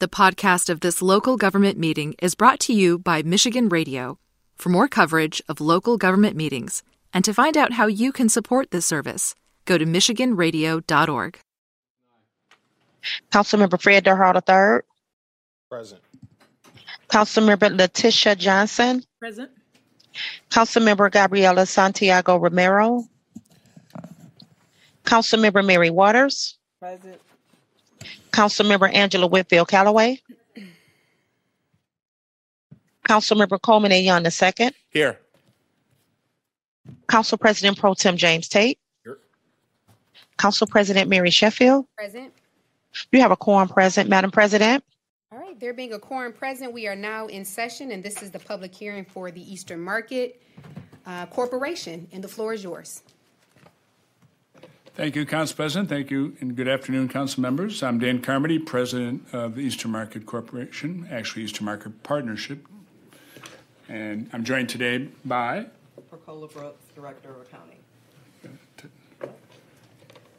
The podcast of this local government meeting is brought to you by Michigan Radio. For more coverage of local government meetings and to find out how you can support this service, go to MichiganRadio.org. Councilmember Fred Durhal III. Present. Councilmember Latisha Johnson. Present. Councilmember Gabriela Santiago Romero. Councilmember Mary Waters. Present. Councilmember Angela Whitfield Calloway. Councilmember Coleman A. Young II. Here. Council President Pro Tem James Tate. Here. Council President Mary Sheffield. Present. You have a quorum present, Madam President. All right, there being a quorum present, we are now in session, and this is the public hearing for the Eastern Market uh, Corporation, and the floor is yours. Thank you, Council President. Thank you, and good afternoon, Council members. I'm Dan Carmody, President of the Eastern Market Corporation, actually Eastern Market Partnership. And I'm joined today by, Percola Brooks, Director of Accounting.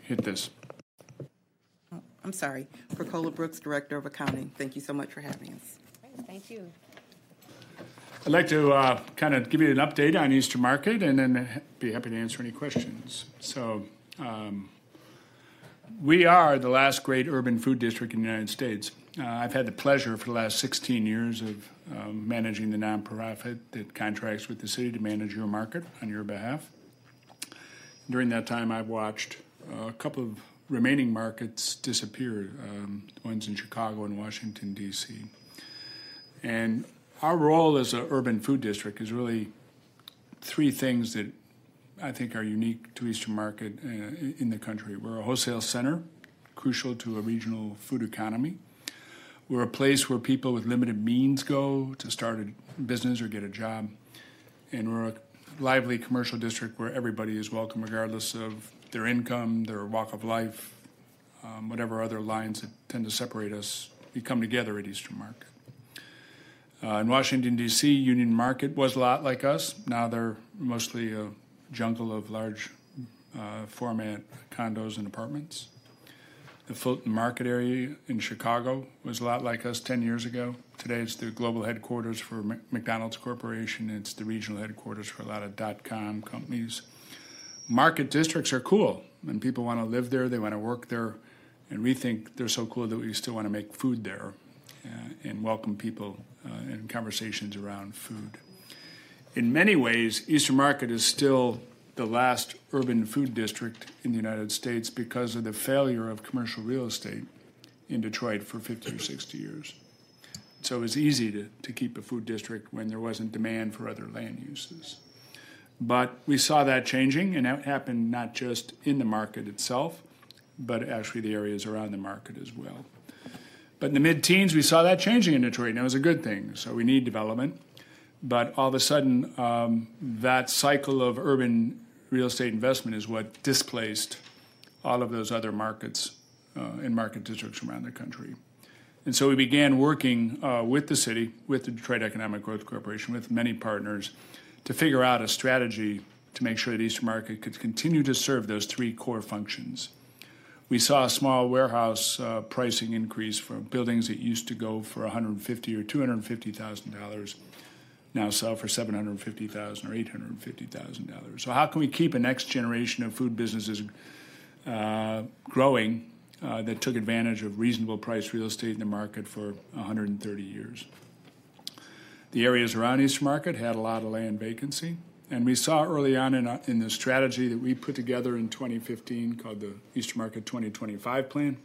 hit this. I'm sorry, Percola Brooks, Director of Accounting. Thank you so much for having us. Great, Thank you. I'd like to uh, kind of give you an update on Eastern Market and then be happy to answer any questions. So, um, we are the last great urban food district in the United States. Uh, I've had the pleasure for the last 16 years of um, managing the nonprofit that contracts with the city to manage your market on your behalf. During that time, I've watched a couple of remaining markets disappear, um, ones in Chicago and Washington, D.C. And our role as an urban food district is really three things that I think are unique to Eastern Market uh, in the country. We're a wholesale center, crucial to a regional food economy. We're a place where people with limited means go to start a business or get a job. And we're a lively commercial district where everybody is welcome, regardless of their income, their walk of life, um, whatever other lines that tend to separate us. We come together at Eastern Market. Uh, in Washington, D.C., Union Market was a lot like us. Now they're mostly a jungle of large uh, format condos and apartments. The Fulton Market area in Chicago was a lot like us 10 years ago. Today it's the global headquarters for McDonald's Corporation. It's the regional headquarters for a lot of dot com companies. Market districts are cool, and people want to live there, they want to work there, and we think they're so cool that we still want to make food there uh, and welcome people uh, in conversations around food. In many ways, Eastern Market is still the last urban food district in the United States because of the failure of commercial real estate in Detroit for 50 or 60 years. So it was easy to, to keep a food district when there wasn't demand for other land uses. But we saw that changing, and that happened not just in the market itself, but actually the areas around the market as well. But in the mid teens, we saw that changing in Detroit, and it was a good thing. So we need development. But all of a sudden, um, that cycle of urban real estate investment is what displaced all of those other markets uh, in market districts around the country. And so we began working uh, with the city, with the Detroit Economic Growth Corporation, with many partners to figure out a strategy to make sure that Eastern Market could continue to serve those three core functions. We saw a small warehouse uh, pricing increase for buildings that used to go for 150 or 250 thousand dollars, now sell for 750 thousand or 850 thousand dollars. So how can we keep a next generation of food businesses uh, growing uh, that took advantage of reasonable price real estate in the market for 130 years? The areas around Eastern Market had a lot of land vacancy. And we saw early on in, in the strategy that we put together in 2015 called the Eastern Market 2025 Plan.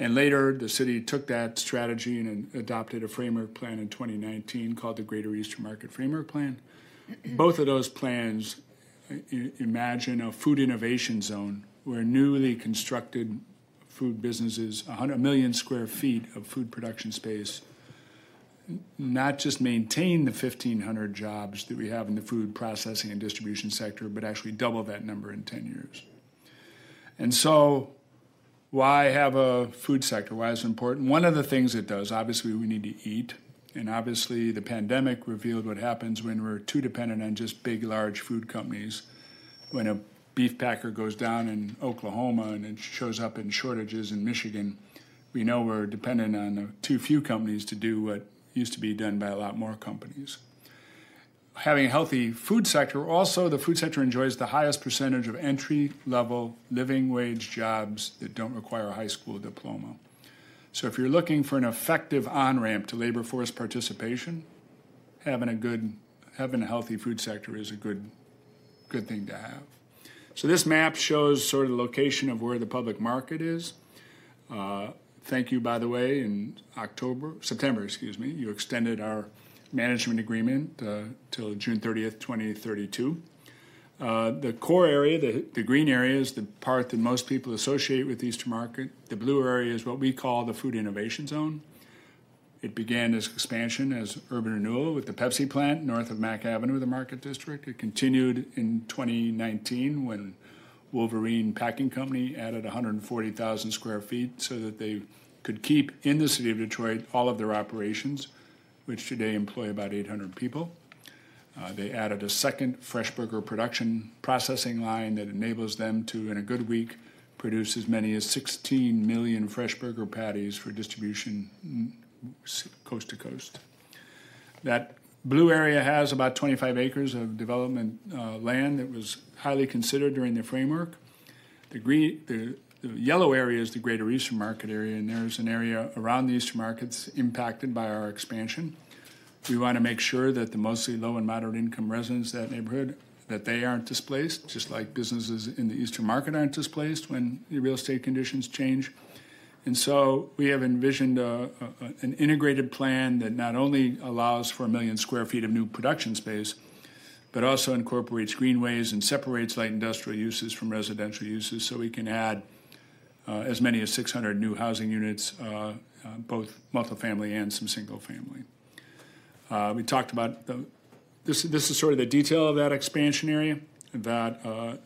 And later, the city took that strategy and adopted a framework plan in 2019 called the Greater Eastern Market Framework Plan. Both of those plans imagine a food innovation zone where newly constructed food businesses, 100 million square feet of food production space, not just maintain the 1,500 jobs that we have in the food processing and distribution sector, but actually double that number in 10 years. And so, why have a food sector? Why is it important? One of the things it does, obviously, we need to eat. And obviously, the pandemic revealed what happens when we're too dependent on just big, large food companies. When a beef packer goes down in Oklahoma and it shows up in shortages in Michigan, we know we're dependent on too few companies to do what used to be done by a lot more companies. Having a healthy food sector, also, the food sector enjoys the highest percentage of entry level living wage jobs that don't require a high school diploma. So, if you're looking for an effective on ramp to labor force participation, having a good, having a healthy food sector is a good, good thing to have. So, this map shows sort of the location of where the public market is. Uh, thank you, by the way, in October, September, excuse me, you extended our management agreement uh, till June 30th, 2032. Uh, the core area, the, the green area, is the part that most people associate with Eastern Market. The blue area is what we call the Food Innovation Zone. It began as expansion as urban renewal with the Pepsi plant north of Mack Avenue, the Market District. It continued in 2019 when Wolverine Packing Company added 140,000 square feet so that they could keep in the city of Detroit all of their operations, which today employ about 800 people. Uh, they added a second fresh burger production processing line that enables them to, in a good week, produce as many as 16 million fresh burger patties for distribution mm, coast to coast. That blue area has about 25 acres of development uh, land that was highly considered during the framework. The, green, the, the yellow area is the greater eastern market area, and there's an area around the eastern markets impacted by our expansion. We want to make sure that the mostly low and moderate income residents of that neighborhood that they aren't displaced, just like businesses in the eastern market aren't displaced when the real estate conditions change. And so we have envisioned a, a, an integrated plan that not only allows for a million square feet of new production space, but also incorporates greenways and separates light industrial uses from residential uses so we can add as many as 600 new housing units, uh, uh, both multifamily and some single family. Uh, we talked about the, this. This is sort of the detail of that expansion area. That uh,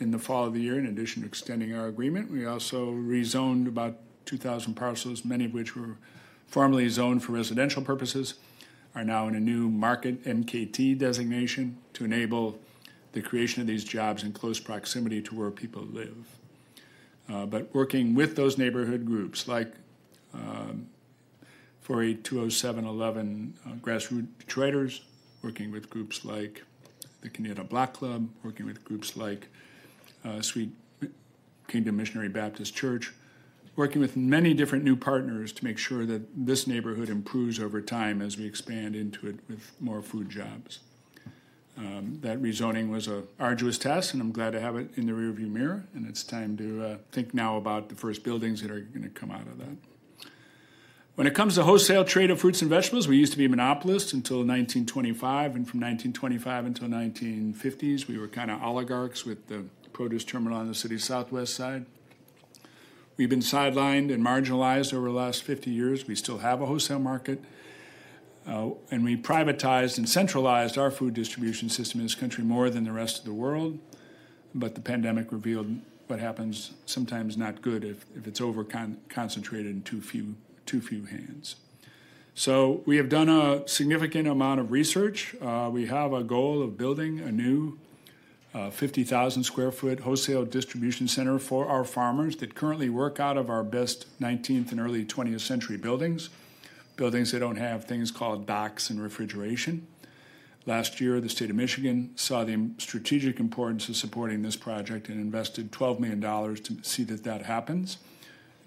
in the fall of the year, in addition to extending our agreement, we also rezoned about 2,000 parcels, many of which were formerly zoned for residential purposes, are now in a new market MKT designation to enable the creation of these jobs in close proximity to where people live. Uh, but working with those neighborhood groups like um, 4820711 uh, grassroots Detroiters, working with groups like the Canada Black Club, working with groups like uh, Sweet Kingdom Missionary Baptist Church, working with many different new partners to make sure that this neighborhood improves over time as we expand into it with more food jobs. Um, that rezoning was a arduous task, and I'm glad to have it in the rearview mirror. And it's time to uh, think now about the first buildings that are going to come out of that. When it comes to wholesale trade of fruits and vegetables, we used to be monopolists until 1925, and from 1925 until 1950s, we were kind of oligarchs with the produce terminal on the city's southwest side. We've been sidelined and marginalized over the last 50 years. We still have a wholesale market, uh, and we privatized and centralized our food distribution system in this country more than the rest of the world. But the pandemic revealed what happens sometimes not good if, if it's over concentrated in too few too few hands. So we have done a significant amount of research. Uh, we have a goal of building a new uh, 50,000 square foot wholesale distribution center for our farmers that currently work out of our best 19th and early 20th century buildings, buildings that don't have things called docks and refrigeration. Last year, the state of Michigan saw the strategic importance of supporting this project and invested $12 million to see that that happens.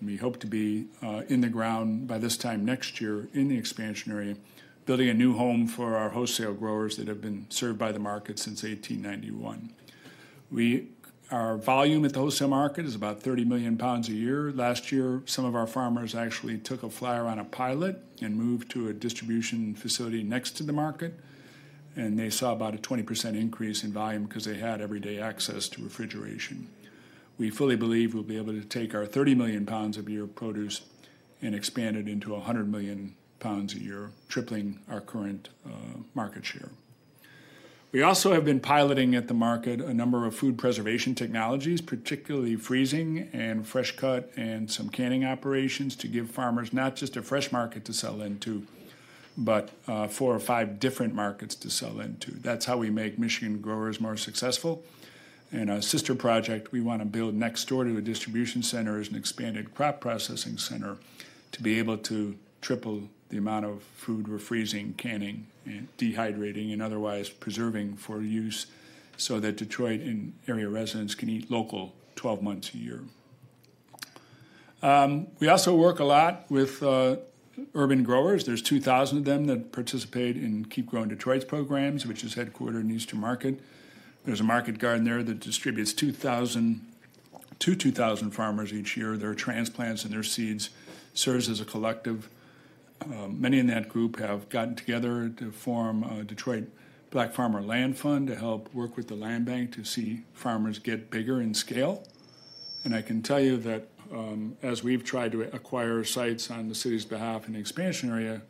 We hope to be uh, in the ground by this time next year in the expansion area, building a new home for our wholesale growers that have been served by the market since 1891. We, our volume at the wholesale market is about 30 million pounds a year. Last year, some of our farmers actually took a flyer on a pilot and moved to a distribution facility next to the market. And they saw about a 20% increase in volume because they had everyday access to refrigeration we fully believe we'll be able to take our 30 million pounds of year produce and expand it into 100 million pounds a year, tripling our current uh, market share. We also have been piloting at the market a number of food preservation technologies, particularly freezing and fresh cut and some canning operations to give farmers not just a fresh market to sell into, but uh, four or five different markets to sell into. That's how we make Michigan growers more successful And a sister project we want to build next door to a distribution center is an expanded crop processing center to be able to triple the amount of food we're freezing, canning, and dehydrating, and otherwise preserving for use so that Detroit and area residents can eat local 12 months a year. Um, we also work a lot with uh, urban growers. There's 2,000 of them that participate in Keep Growing Detroit's programs, which is headquartered in Eastern Market. There's a market garden there that distributes 2,000 to 2,000 farmers each year. Their transplants and their seeds serves as a collective. Um, many in that group have gotten together to form a Detroit Black Farmer Land Fund to help work with the land bank to see farmers get bigger in scale. And I can tell you that um, as we've tried to acquire sites on the city's behalf in the expansion area,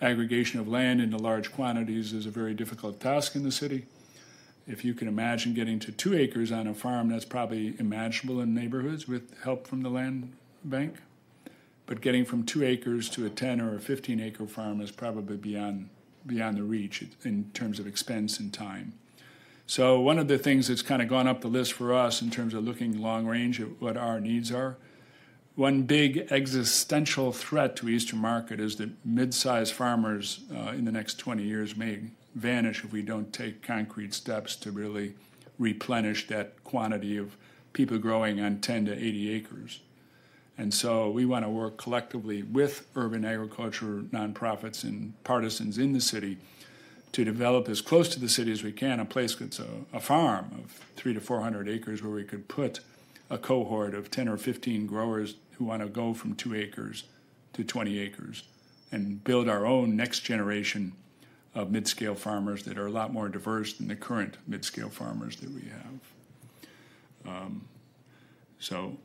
aggregation of land into large quantities is a very difficult task in the city. If you can imagine getting to two acres on a farm, that's probably imaginable in neighborhoods with help from the land bank. But getting from two acres to a 10 or a 15 acre farm is probably beyond, beyond the reach in terms of expense and time. So, one of the things that's kind of gone up the list for us in terms of looking long range at what our needs are one big existential threat to Eastern Market is that mid-sized farmers uh, in the next 20 years may vanish if we don't take concrete steps to really replenish that quantity of people growing on 10 to 80 acres. And so we want to work collectively with urban agriculture nonprofits and partisans in the city to develop as close to the city as we can a place that's a, a farm of three to 400 acres where we could put a cohort of 10 or 15 growers who want to go from two acres to 20 acres and build our own next generation of mid scale farmers that are a lot more diverse than the current mid scale farmers that we have. Um, so,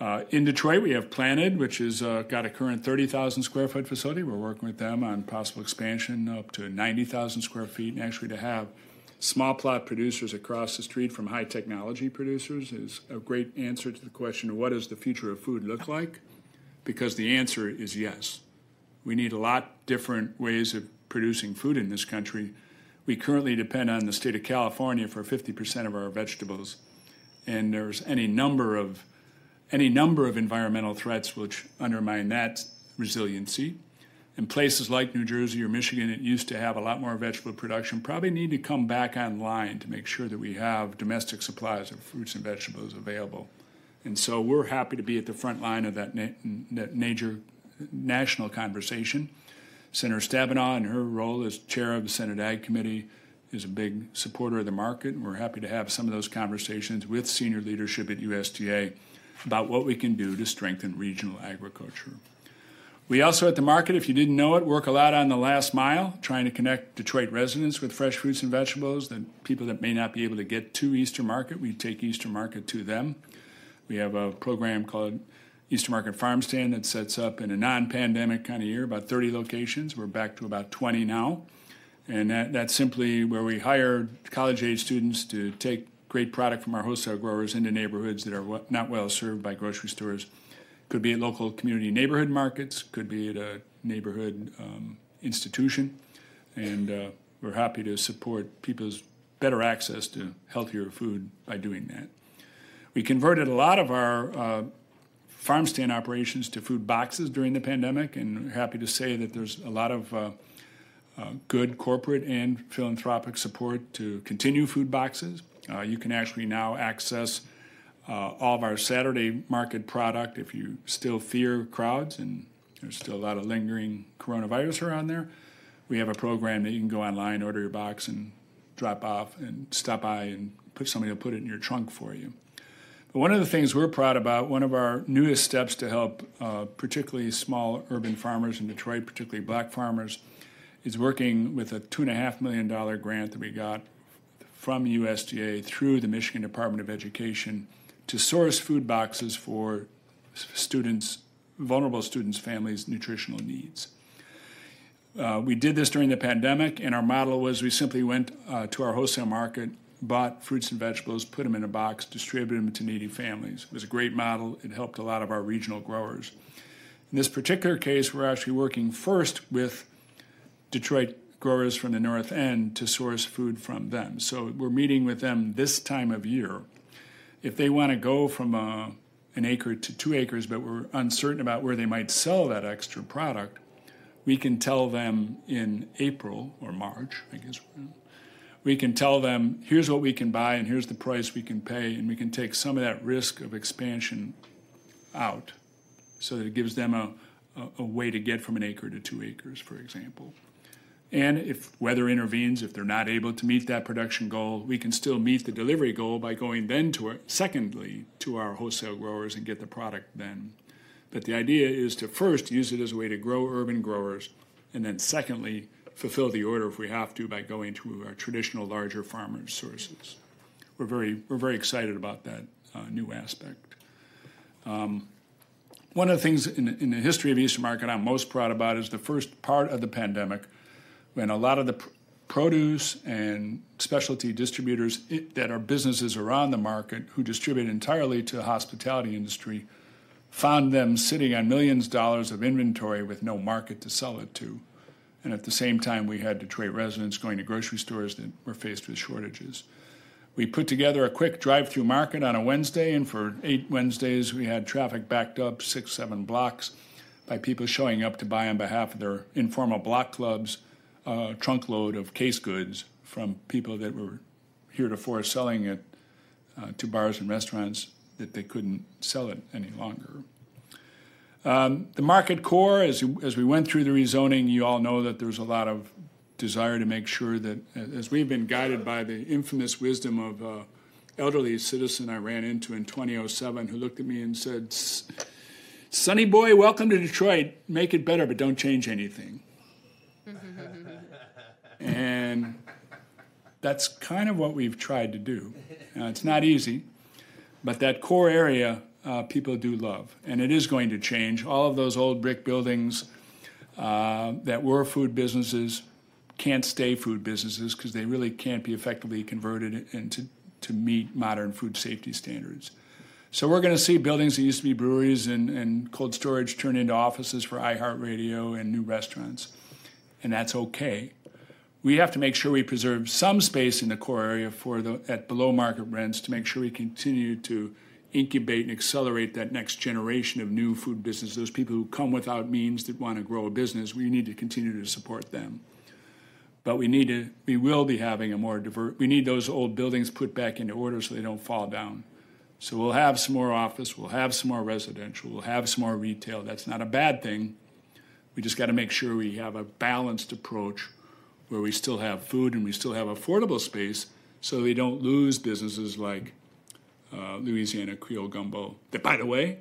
uh, in Detroit, we have Planted, which has uh, got a current 30,000 square foot facility. We're working with them on possible expansion up to 90,000 square feet, and actually to have small plot producers across the street from high technology producers is a great answer to the question what does the future of food look like? Because the answer is yes. We need a lot different ways of producing food in this country. We currently depend on the state of California for 50% of our vegetables, and there's any number of any number of environmental threats which undermine that resiliency in places like New Jersey or Michigan that used to have a lot more vegetable production probably need to come back online to make sure that we have domestic supplies of fruits and vegetables available. And so we're happy to be at the front line of that, na- that major national conversation. Senator Stabenow, in her role as chair of the Senate Ag Committee, is a big supporter of the market. And we're happy to have some of those conversations with senior leadership at USDA about what we can do to strengthen regional agriculture. We also at the market, if you didn't know it, work a lot on the last mile, trying to connect Detroit residents with fresh fruits and vegetables. The people that may not be able to get to Eastern Market, we take Eastern Market to them. We have a program called Eastern Market Farm Stand that sets up in a non-pandemic kind of year, about 30 locations. We're back to about 20 now. And that, that's simply where we hire college-age students to take great product from our wholesale growers into neighborhoods that are not well served by grocery stores could be at local community neighborhood markets, could be at a neighborhood um, institution, and uh, we're happy to support people's better access to healthier food by doing that. We converted a lot of our uh, farm stand operations to food boxes during the pandemic, and we're happy to say that there's a lot of uh, uh, good corporate and philanthropic support to continue food boxes. Uh, you can actually now access uh, all of our Saturday market product, if you still fear crowds and there's still a lot of lingering coronavirus around there, we have a program that you can go online, order your box, and drop off and stop by and put somebody to put it in your trunk for you. But one of the things we're proud about, one of our newest steps to help uh, particularly small urban farmers in Detroit, particularly black farmers, is working with a $2.5 million grant that we got from USDA through the Michigan Department of Education to source food boxes for students, vulnerable students' families' nutritional needs. Uh, we did this during the pandemic, and our model was we simply went uh, to our wholesale market, bought fruits and vegetables, put them in a box, distributed them to needy families. It was a great model. It helped a lot of our regional growers. In this particular case, we're actually working first with Detroit growers from the north end to source food from them. So we're meeting with them this time of year. If they want to go from a, an acre to two acres, but we're uncertain about where they might sell that extra product, we can tell them in April or March, I guess. We can tell them, here's what we can buy and here's the price we can pay, and we can take some of that risk of expansion out so that it gives them a, a, a way to get from an acre to two acres, for example. And if weather intervenes, if they're not able to meet that production goal, we can still meet the delivery goal by going then to, our, secondly, to our wholesale growers and get the product then. But the idea is to first use it as a way to grow urban growers, and then secondly, fulfill the order if we have to by going to our traditional larger farmers' sources. We're very, we're very excited about that uh, new aspect. Um, one of the things in, in, the history of Eastern Market I'm most proud about is the first part of the pandemic when a lot of the pr- produce and specialty distributors it, that are businesses around the market who distribute entirely to the hospitality industry found them sitting on millions of dollars of inventory with no market to sell it to. And at the same time, we had Detroit residents going to grocery stores that were faced with shortages. We put together a quick drive through market on a Wednesday, and for eight Wednesdays, we had traffic backed up six, seven blocks by people showing up to buy on behalf of their informal block clubs a trunk load of case goods from people that were heretofore selling it uh, to bars and restaurants that they couldn't sell it any longer. Um, the market core, as, as we went through the rezoning, you all know that there's a lot of desire to make sure that, as we've been guided by the infamous wisdom of an elderly citizen I ran into in 2007 who looked at me and said, Sonny boy, welcome to Detroit. Make it better, but don't change anything. And that's kind of what we've tried to do. Now, it's not easy, but that core area uh, people do love, and it is going to change. All of those old brick buildings uh, that were food businesses can't stay food businesses because they really can't be effectively converted into to meet modern food safety standards. So we're going to see buildings that used to be breweries and, and cold storage turn into offices for iHeartRadio and new restaurants, and that's okay. We have to make sure we preserve some space in the core area for the at below market rents to make sure we continue to incubate and accelerate that next generation of new food business. Those people who come without means that want to grow a business, we need to continue to support them. But we need to, we will be having a more diverse. We need those old buildings put back into order so they don't fall down. So we'll have some more office, we'll have some more residential, we'll have some more retail. That's not a bad thing. We just got to make sure we have a balanced approach where we still have food and we still have affordable space so they don't lose businesses like uh, Louisiana Creole Gumbo, that, by the way,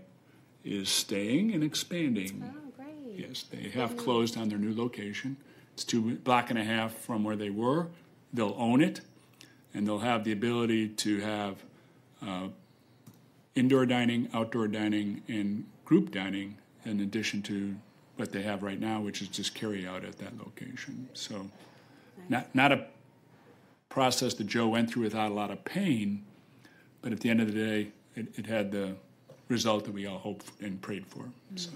is staying and expanding. Oh, great. Yes, they have closed on their new location. It's two block and a half from where they were. They'll own it, and they'll have the ability to have uh, indoor dining, outdoor dining, and group dining in addition to what they have right now, which is just carry out at that location. So, not not a process that Joe went through without a lot of pain, but at the end of the day, it, it had the result that we all hoped and prayed for. So,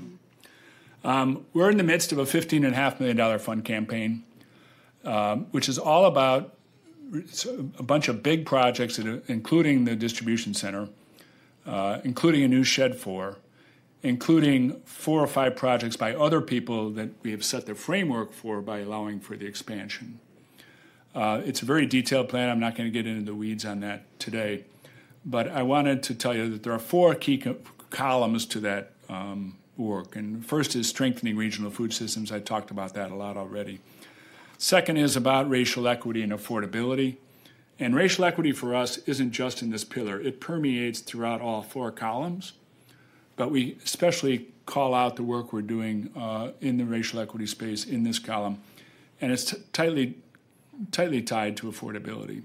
um, we're in the midst of a $15.5 million fund campaign, um, which is all about a bunch of big projects, including the distribution center, uh, including a new shed for, including four or five projects by other people that we have set the framework for by allowing for the expansion. Uh, it's a very detailed plan. I'm not going to get into the weeds on that today. But I wanted to tell you that there are four key co- columns to that um, work. And first is strengthening regional food systems. I talked about that a lot already. Second is about racial equity and affordability. And racial equity for us isn't just in this pillar, it permeates throughout all four columns. But we especially call out the work we're doing uh, in the racial equity space in this column. And it's t- tightly, tightly tied to affordability.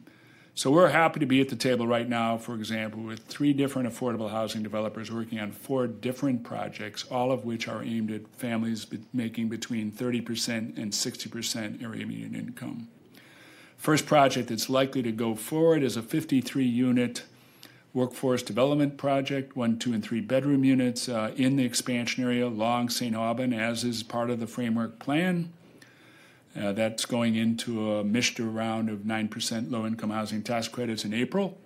So we're happy to be at the table right now, for example, with three different affordable housing developers working on four different projects, all of which are aimed at families be- making between 30% and 60% area median income. First project that's likely to go forward is a 53 unit workforce development project, one, two, and three bedroom units uh, in the expansion area along St. Aubin, as is part of the framework plan. Uh, that's going into a MSHDA round of 9% low income housing tax credits in April,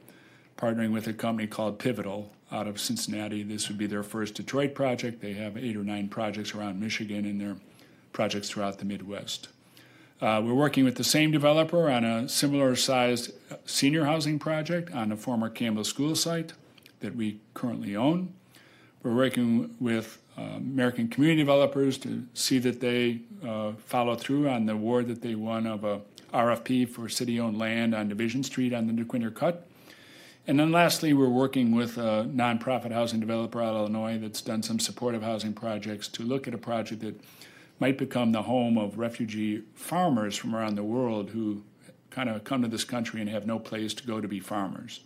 partnering with a company called Pivotal out of Cincinnati. This would be their first Detroit project. They have eight or nine projects around Michigan and their projects throughout the Midwest. Uh, we're working with the same developer on a similar sized senior housing project on a former Campbell School site that we currently own. We're working with uh, American community developers to see that they uh, follow through on the award that they won of a RFP for city-owned land on Division Street on the Dequindre Cut. And then lastly, we're working with a nonprofit housing developer out of Illinois that's done some supportive housing projects to look at a project that might become the home of refugee farmers from around the world who kind of come to this country and have no place to go to be farmers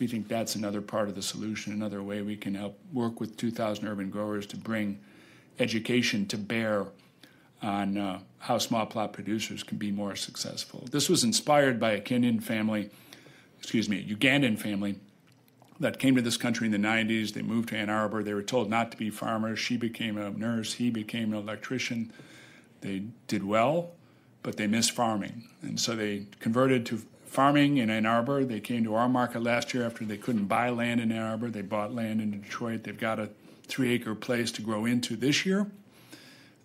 we think that's another part of the solution, another way we can help work with 2,000 urban growers to bring education to bear on uh, how small plot producers can be more successful. This was inspired by a Kenyan family, excuse me, Ugandan family that came to this country in the 90s. They moved to Ann Arbor. They were told not to be farmers. She became a nurse, he became an electrician. They did well, but they missed farming. And so they converted to farming in Ann Arbor. They came to our market last year after they couldn't buy land in Ann Arbor. They bought land in Detroit. They've got a three acre place to grow into this year.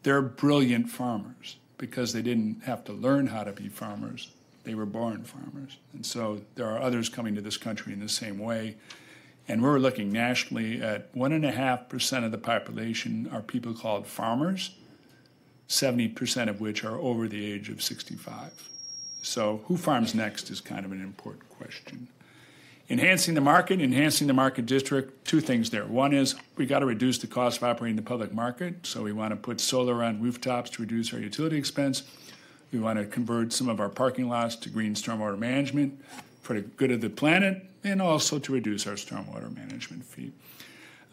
They're brilliant farmers because they didn't have to learn how to be farmers. They were born farmers. And so there are others coming to this country in the same way. And we're looking nationally at 1.5% of the population are people called farmers, 70% of which are over the age of 65. So, who farms next is kind of an important question. Enhancing the market, enhancing the market district, two things there. One is we got to reduce the cost of operating the public market. So, we want to put solar on rooftops to reduce our utility expense. We want to convert some of our parking lots to green stormwater management for the good of the planet and also to reduce our stormwater management fee.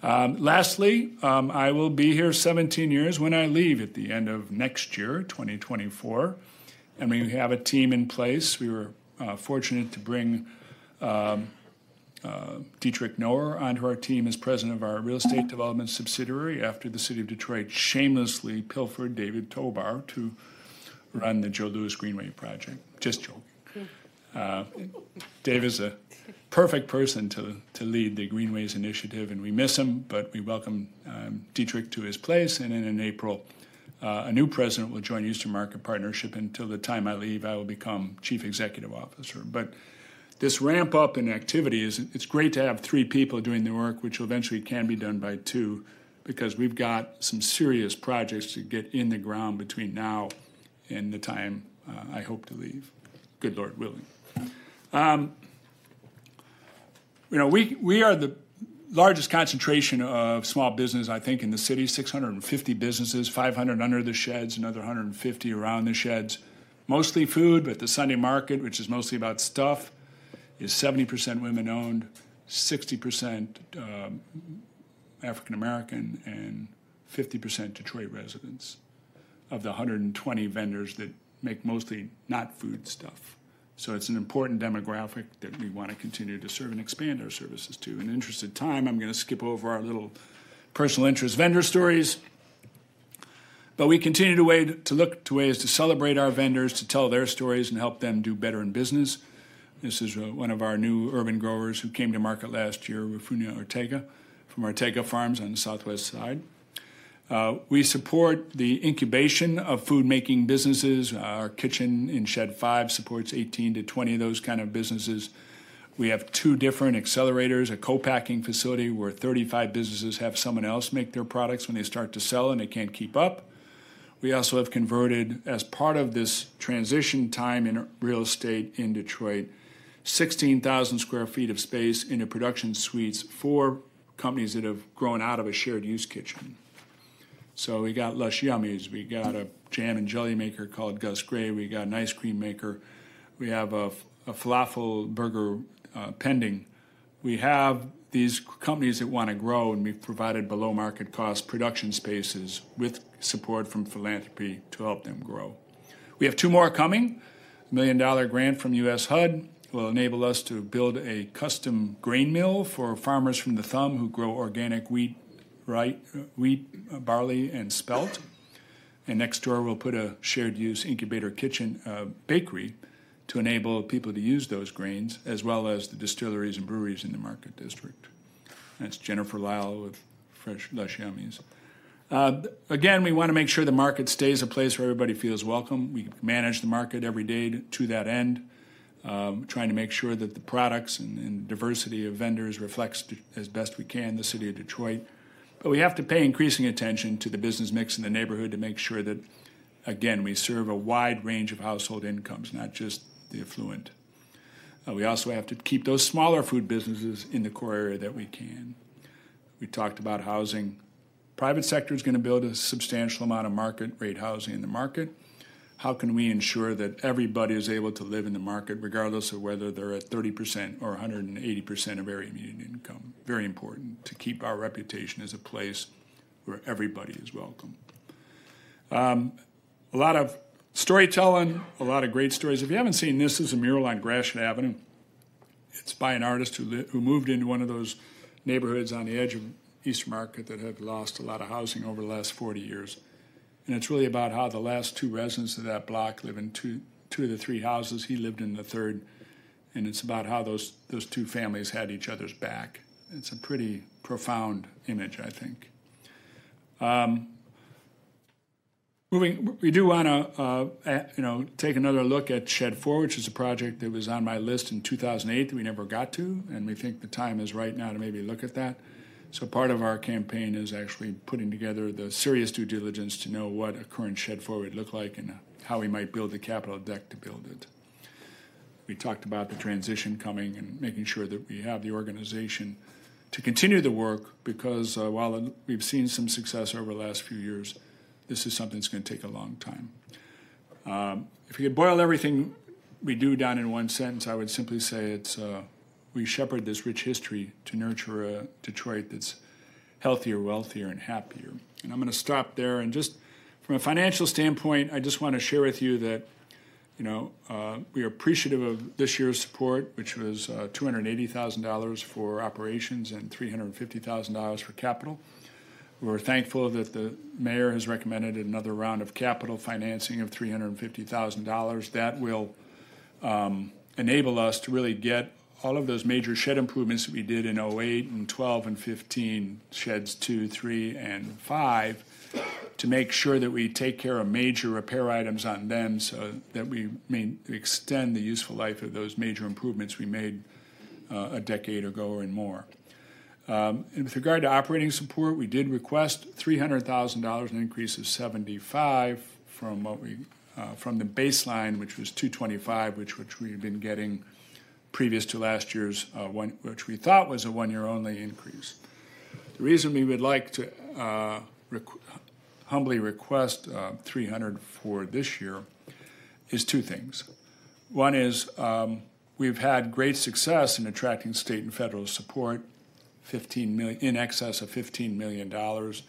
Um, lastly, um, I will be here 17 years when I leave at the end of next year, 2024 and we have a team in place. We were uh, fortunate to bring um, uh, Dietrich Knoer onto our team as president of our real estate development subsidiary after the city of Detroit shamelessly pilfered David Tobar to run the Joe Louis Greenway project. Just joking. Uh, Dave is a perfect person to, to lead the Greenways initiative, and we miss him, but we welcome um, Dietrich to his place. And then in April, uh, a new president will join Eastern Market Partnership. Until the time I leave, I will become chief executive officer. But this ramp up in activity is it's great to have three people doing the work, which eventually can be done by two, because we've got some serious projects to get in the ground between now and the time uh, I hope to leave. Good Lord willing. Um, you know, we, we are the largest concentration of small business, I think, in the city 650 businesses, 500 under the sheds, another 150 around the sheds. Mostly food, but the Sunday market, which is mostly about stuff, is 70% women owned, 60% um, African American, and 50% Detroit residents of the 120 vendors that make mostly not food stuff. So it's an important demographic that we want to continue to serve and expand our services to. In the interest of time, I'm going to skip over our little personal interest vendor stories. But we continue to, to look to ways to celebrate our vendors, to tell their stories, and help them do better in business. This is uh, one of our new urban growers who came to market last year, Rufunia Ortega, from Ortega Farms on the southwest side. Uh, we support the incubation of food making businesses. Our kitchen in Shed 5 supports 18 to 20 of those kind of businesses. We have two different accelerators, a co packing facility where 35 businesses have someone else make their products when they start to sell and they can't keep up. We also have converted, as part of this transition time in real estate in Detroit, 16,000 square feet of space into production suites for companies that have grown out of a shared use kitchen. So we got Lush Yummies. We got a jam and jelly maker called Gus Gray. We got an ice cream maker. We have a, a falafel burger uh, pending. We have these companies that want to grow, and we've provided below market cost production spaces with support from philanthropy to help them grow. We have two more coming. A million dollar grant from US HUD will enable us to build a custom grain mill for farmers from the thumb who grow organic wheat right, wheat, barley, and spelt. And next door, we'll put a shared use incubator kitchen uh, bakery to enable people to use those grains, as well as the distilleries and breweries in the market district. That's Jennifer Lyle with Fresh Lush Yummies. Uh, again, we want to make sure the market stays a place where everybody feels welcome. We manage the market every day to, to that end, um, trying to make sure that the products and, and diversity of vendors reflects as best we can the city of Detroit. But we have to pay increasing attention to the business mix in the neighborhood to make sure that, again, we serve a wide range of household incomes, not just the affluent. Uh, we also have to keep those smaller food businesses in the core area that we can. We talked about housing. Private sector is going to build a substantial amount of market rate housing in the market. How can we ensure that everybody is able to live in the market, regardless of whether they're at 30% or 180% of area median income? Very important to keep our reputation as a place where everybody is welcome. Um, a lot of storytelling, a lot of great stories. If you haven't seen this, this is a mural on Gratiot Avenue. It's by an artist who, li- who moved into one of those neighborhoods on the edge of East Market that had lost a lot of housing over the last 40 years. And it's really about how the last two residents of that block live in two, two of the three houses. He lived in the third. And it's about how those, those two families had each other's back. It's a pretty profound image, I think. Um, moving, we do want to, uh, you know, take another look at Shed 4, which is a project that was on my list in 2008 that we never got to, and we think the time is right now to maybe look at that. So part of our campaign is actually putting together the serious due diligence to know what a current Shed 4 would look like and how we might build the capital deck to build it. We talked about the transition coming and making sure that we have the organization to continue the work because uh, while we've seen some success over the last few years, this is something that's going to take a long time. Um, if you could boil everything we do down in one sentence, I would simply say it's uh, we shepherd this rich history to nurture a Detroit that's healthier, wealthier, and happier. And I'm going to stop there. And just from a financial standpoint, I just want to share with you that you know, uh, we are appreciative of this year's support, which was uh, $280,000 for operations and $350,000 for capital. We're thankful that the mayor has recommended another round of capital financing of $350,000. That will um, enable us to really get all of those major shed improvements that we did in 08 and 12 and 15, sheds 2, 3, and 5, to make sure that we take care of major repair items on them so that we may extend the useful life of those major improvements we made uh, a decade ago and more. Um, and with regard to operating support, we did request $300,000, an increase of 75 from what we uh, from the baseline, which was 225, which which we've been getting previous to last year's uh, one, which we thought was a one-year only increase. The reason we would like to uh, humbly request uh, 300 for this year is two things. One is um, we've had great success in attracting state and federal support, 15 million in excess of 15 million dollars.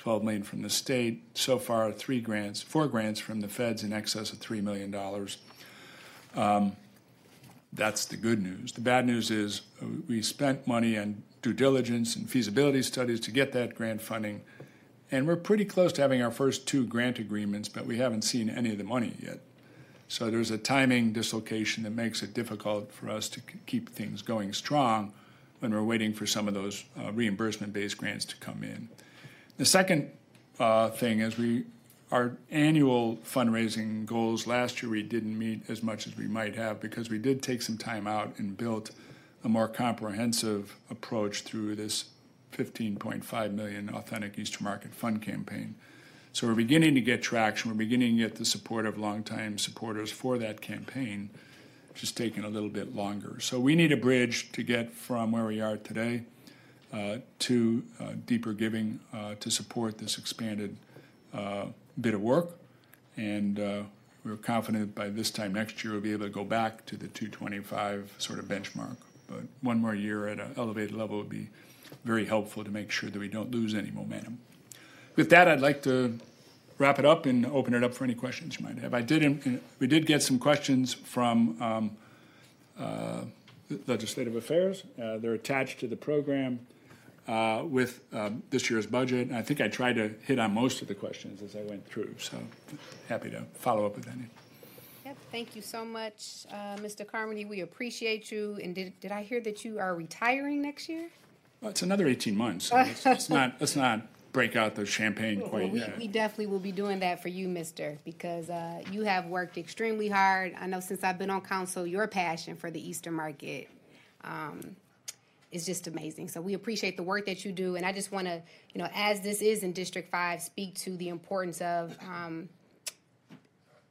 12 million from the state. So far, three grants, four grants from the feds in excess of $3 million. Um, that's the good news. The bad news is uh, we spent money on due diligence and feasibility studies to get that grant funding, and we're pretty close to having our first two grant agreements, but we haven't seen any of the money yet. So there's a timing dislocation that makes it difficult for us to keep things going strong when we're waiting for some of those uh, reimbursement based grants to come in. The second uh, thing is we our annual fundraising goals last year we didn't meet as much as we might have because we did take some time out and built a more comprehensive approach through this 15.5 million authentic Eastern Market Fund campaign. So we're beginning to get traction. We're beginning to get the support of longtime supporters for that campaign. It's just taking a little bit longer. So we need a bridge to get from where we are today uh, to uh, deeper giving uh, to support this expanded bit of work. And we're confident by this time next year we'll be able to go back to the 225 sort of benchmark. But one more year at an elevated level would be very helpful to make sure that we don't lose any momentum. With that, I'd like to wrap it up and open it up for any questions you might have. I did. We did get some questions from um, uh, Legislative Affairs. Uh, they're attached to the program. Uh, with um, this year's budget. And I think I tried to hit on most of the questions as I went through, so happy to follow up with any. Yep, thank you so much, uh, Mr. Carmody. We appreciate you. And did, did I hear that you are retiring next year? Well, it's another 18 months. So it's, it's not, let's not break out the champagne Well, quite we, yet. we definitely will be doing that for you, Mister, because uh, you have worked extremely hard. I know since I've been on council, your passion for the Eastern Market um, is just amazing. So we appreciate the work that you do, and I just want to, you know, as this is in District Five, speak to the importance of. Um,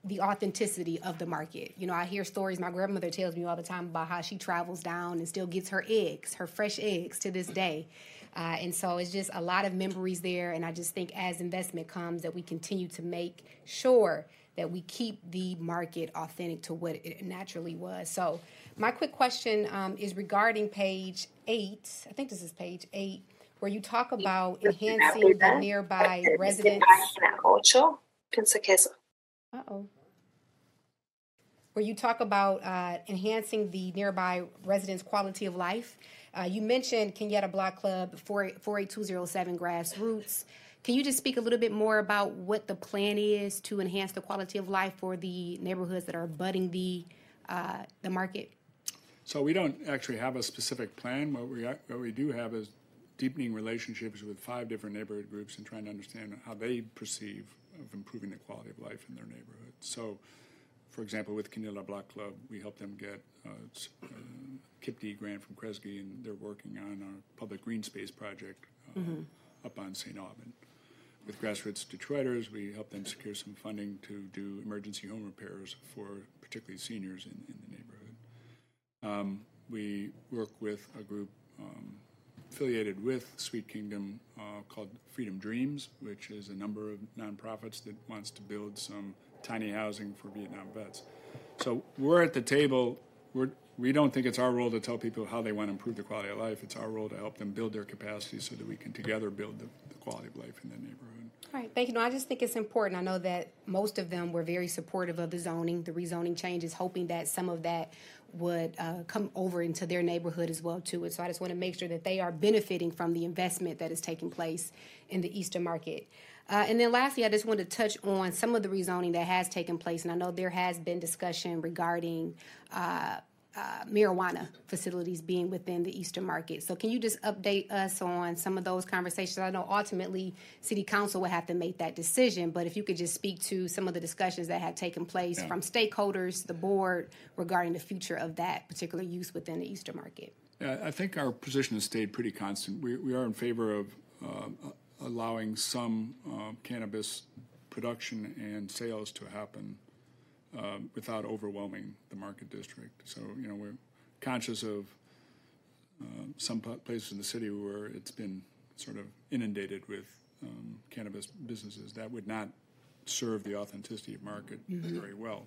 the authenticity of the market. You know, I hear stories my grandmother tells me all the time about how she travels down and still gets her eggs, her fresh eggs to this day. Uh, and so it's just a lot of memories there. And I just think as investment comes, that we continue to make sure that we keep the market authentic to what it naturally was. So, my quick question um, is regarding page eight. I think this is page eight, where you talk about enhancing the nearby residents. Página 8, pienso. Uh oh. Where you talk about uh, enhancing the nearby residents' quality of life. Uh, you mentioned Kenyatta Block Club 4 48207 grassroots. Can you just speak a little bit more about what the plan is to enhance the quality of life for the neighborhoods that are budding the uh, the market? So we don't actually have a specific plan. What we, what we do have is deepening relationships with five different neighborhood groups and trying to understand how they perceive of improving the quality of life in their neighborhood. So, for example, with Canilla Block Club, we help them get uh, a, a uh, KIPD grant from Kresge, and they're working on a public green space project uh, mm-hmm. up on St. Aubin. With Grassroots Detroiters, we help them secure some funding to do emergency home repairs for particularly seniors in, in the neighborhood. Um, we work with a group um, affiliated with Sweet Kingdom uh, called Freedom Dreams, which is a number of nonprofits that wants to build some tiny housing for Vietnam vets. So we're at the table. We're, we don't think it's our role to tell people how they want to improve the quality of life. It's our role to help them build their capacity so that we can together build the, the quality of life in their neighborhood. All right, thank you. No, I just think it's important. I know that most of them were very supportive of the zoning, the rezoning changes, hoping that some of that would uh, come over into their neighborhood as well too. And so I just want to make sure that they are benefiting from the investment that is taking place in the Eastern market. Uh, and then lastly, I just want to touch on some of the rezoning that has taken place. And I know there has been discussion regarding uh, uh, marijuana facilities being within the Eastern market. So, can you just update us on some of those conversations? I know ultimately City Council will have to make that decision, but if you could just speak to some of the discussions that have taken place Yeah. from stakeholders, the board, regarding the future of that particular use within the Eastern market. Yeah, I think our position has stayed pretty constant. We, we are in favor of uh, allowing some uh, cannabis production and sales to happen um, without overwhelming the market district. So, you know, we're conscious of uh, some places in the city where it's been sort of inundated with um, cannabis businesses. That would not serve the authenticity of market very well.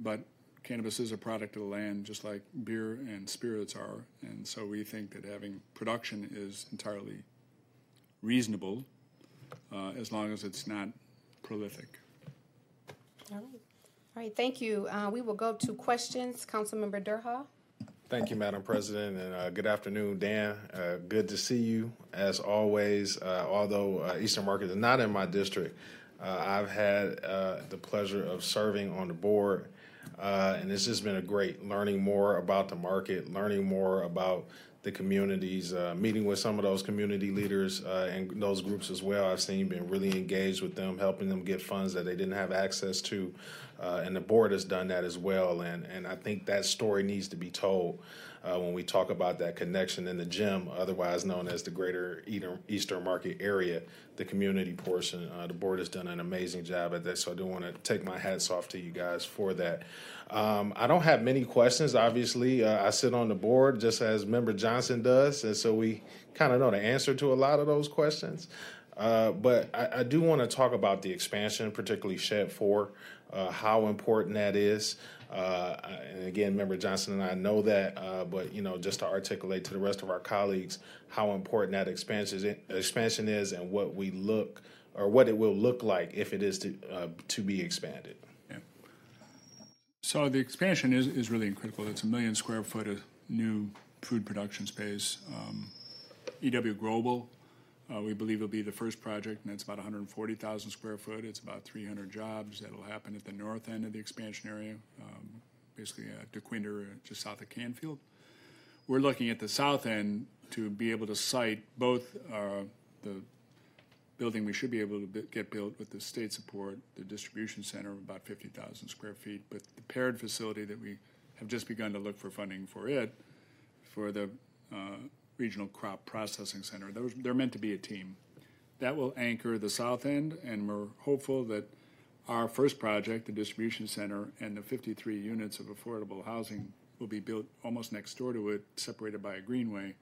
But cannabis is a product of the land, just like beer and spirits are. And so we think that having production is entirely reasonable uh, as long as it's not prolific. All right. All right, thank you. Uh, we will go to questions. Councilmember Durhal. Thank you, Madam President, and uh, good afternoon, Dan. Uh, good to see you as always. Uh, although uh, Eastern Market is not in my district, uh, I've had the pleasure of serving on the board, and it's just been a great learning more about the market, learning more about the communities, uh, meeting with some of those community leaders uh, and those groups as well. I've seen been really engaged with them, helping them get funds that they didn't have access to, uh, and the board has done that as well. And and I think that story needs to be told uh, when we talk about that connection in the GEM, otherwise known as the Greater Eastern, Market Area, the community portion. Uh, the board has done an amazing job at that, so I do want to take my hats off to you guys for that. Um, I don't have many questions. Obviously, uh, I sit on the board just as Member Johnson does, and so we kind of know the answer to a lot of those questions. Uh, but I, I do want to talk about the expansion, particularly Shed 4, uh, how important that is. Uh, and again, Member Johnson and I know that, uh, but you know, just to articulate to the rest of our colleagues how important that expansion expansion is and what we look or what it will look like if it is to uh, to be expanded. Yeah. So the expansion is, is really critical. It's a million square foot of new food production space. Um, EW Grobbel, uh, we believe it will be the first project, and it's about 140,000 square foot. It's about 300 jobs. That'll happen at the north end of the expansion area, um, basically at Dequindre, uh, just south of Canfield. We're looking at the south end to be able to site both uh, the building we should be able to bi- get built with the state support, the distribution center of about 50,000 square feet, but the paired facility that we have just begun to look for funding for it, for the uh, regional crop processing center. Those, they're meant to be a team. That will anchor the south end, and we're hopeful that our first project, the distribution center, and the 53 units of affordable housing will be built almost next door to it, separated by a greenway.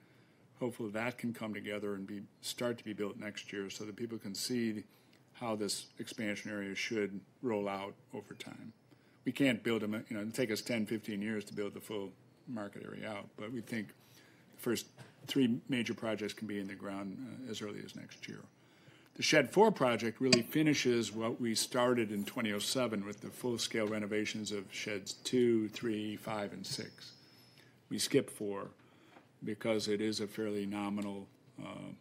Hopefully, that can come together and be start to be built next year, so that people can see how this expansion area should roll out over time. We can't build them, you know, it'll take us 10, 15 years to build the full market area out, but we think the first three major projects can be in the ground uh, as early as next year. The Shed 4 project really finishes what we started in 2007 with the full-scale renovations of Sheds 2, 3, 5, and 6. We skip 4 because it is a fairly nominal, um,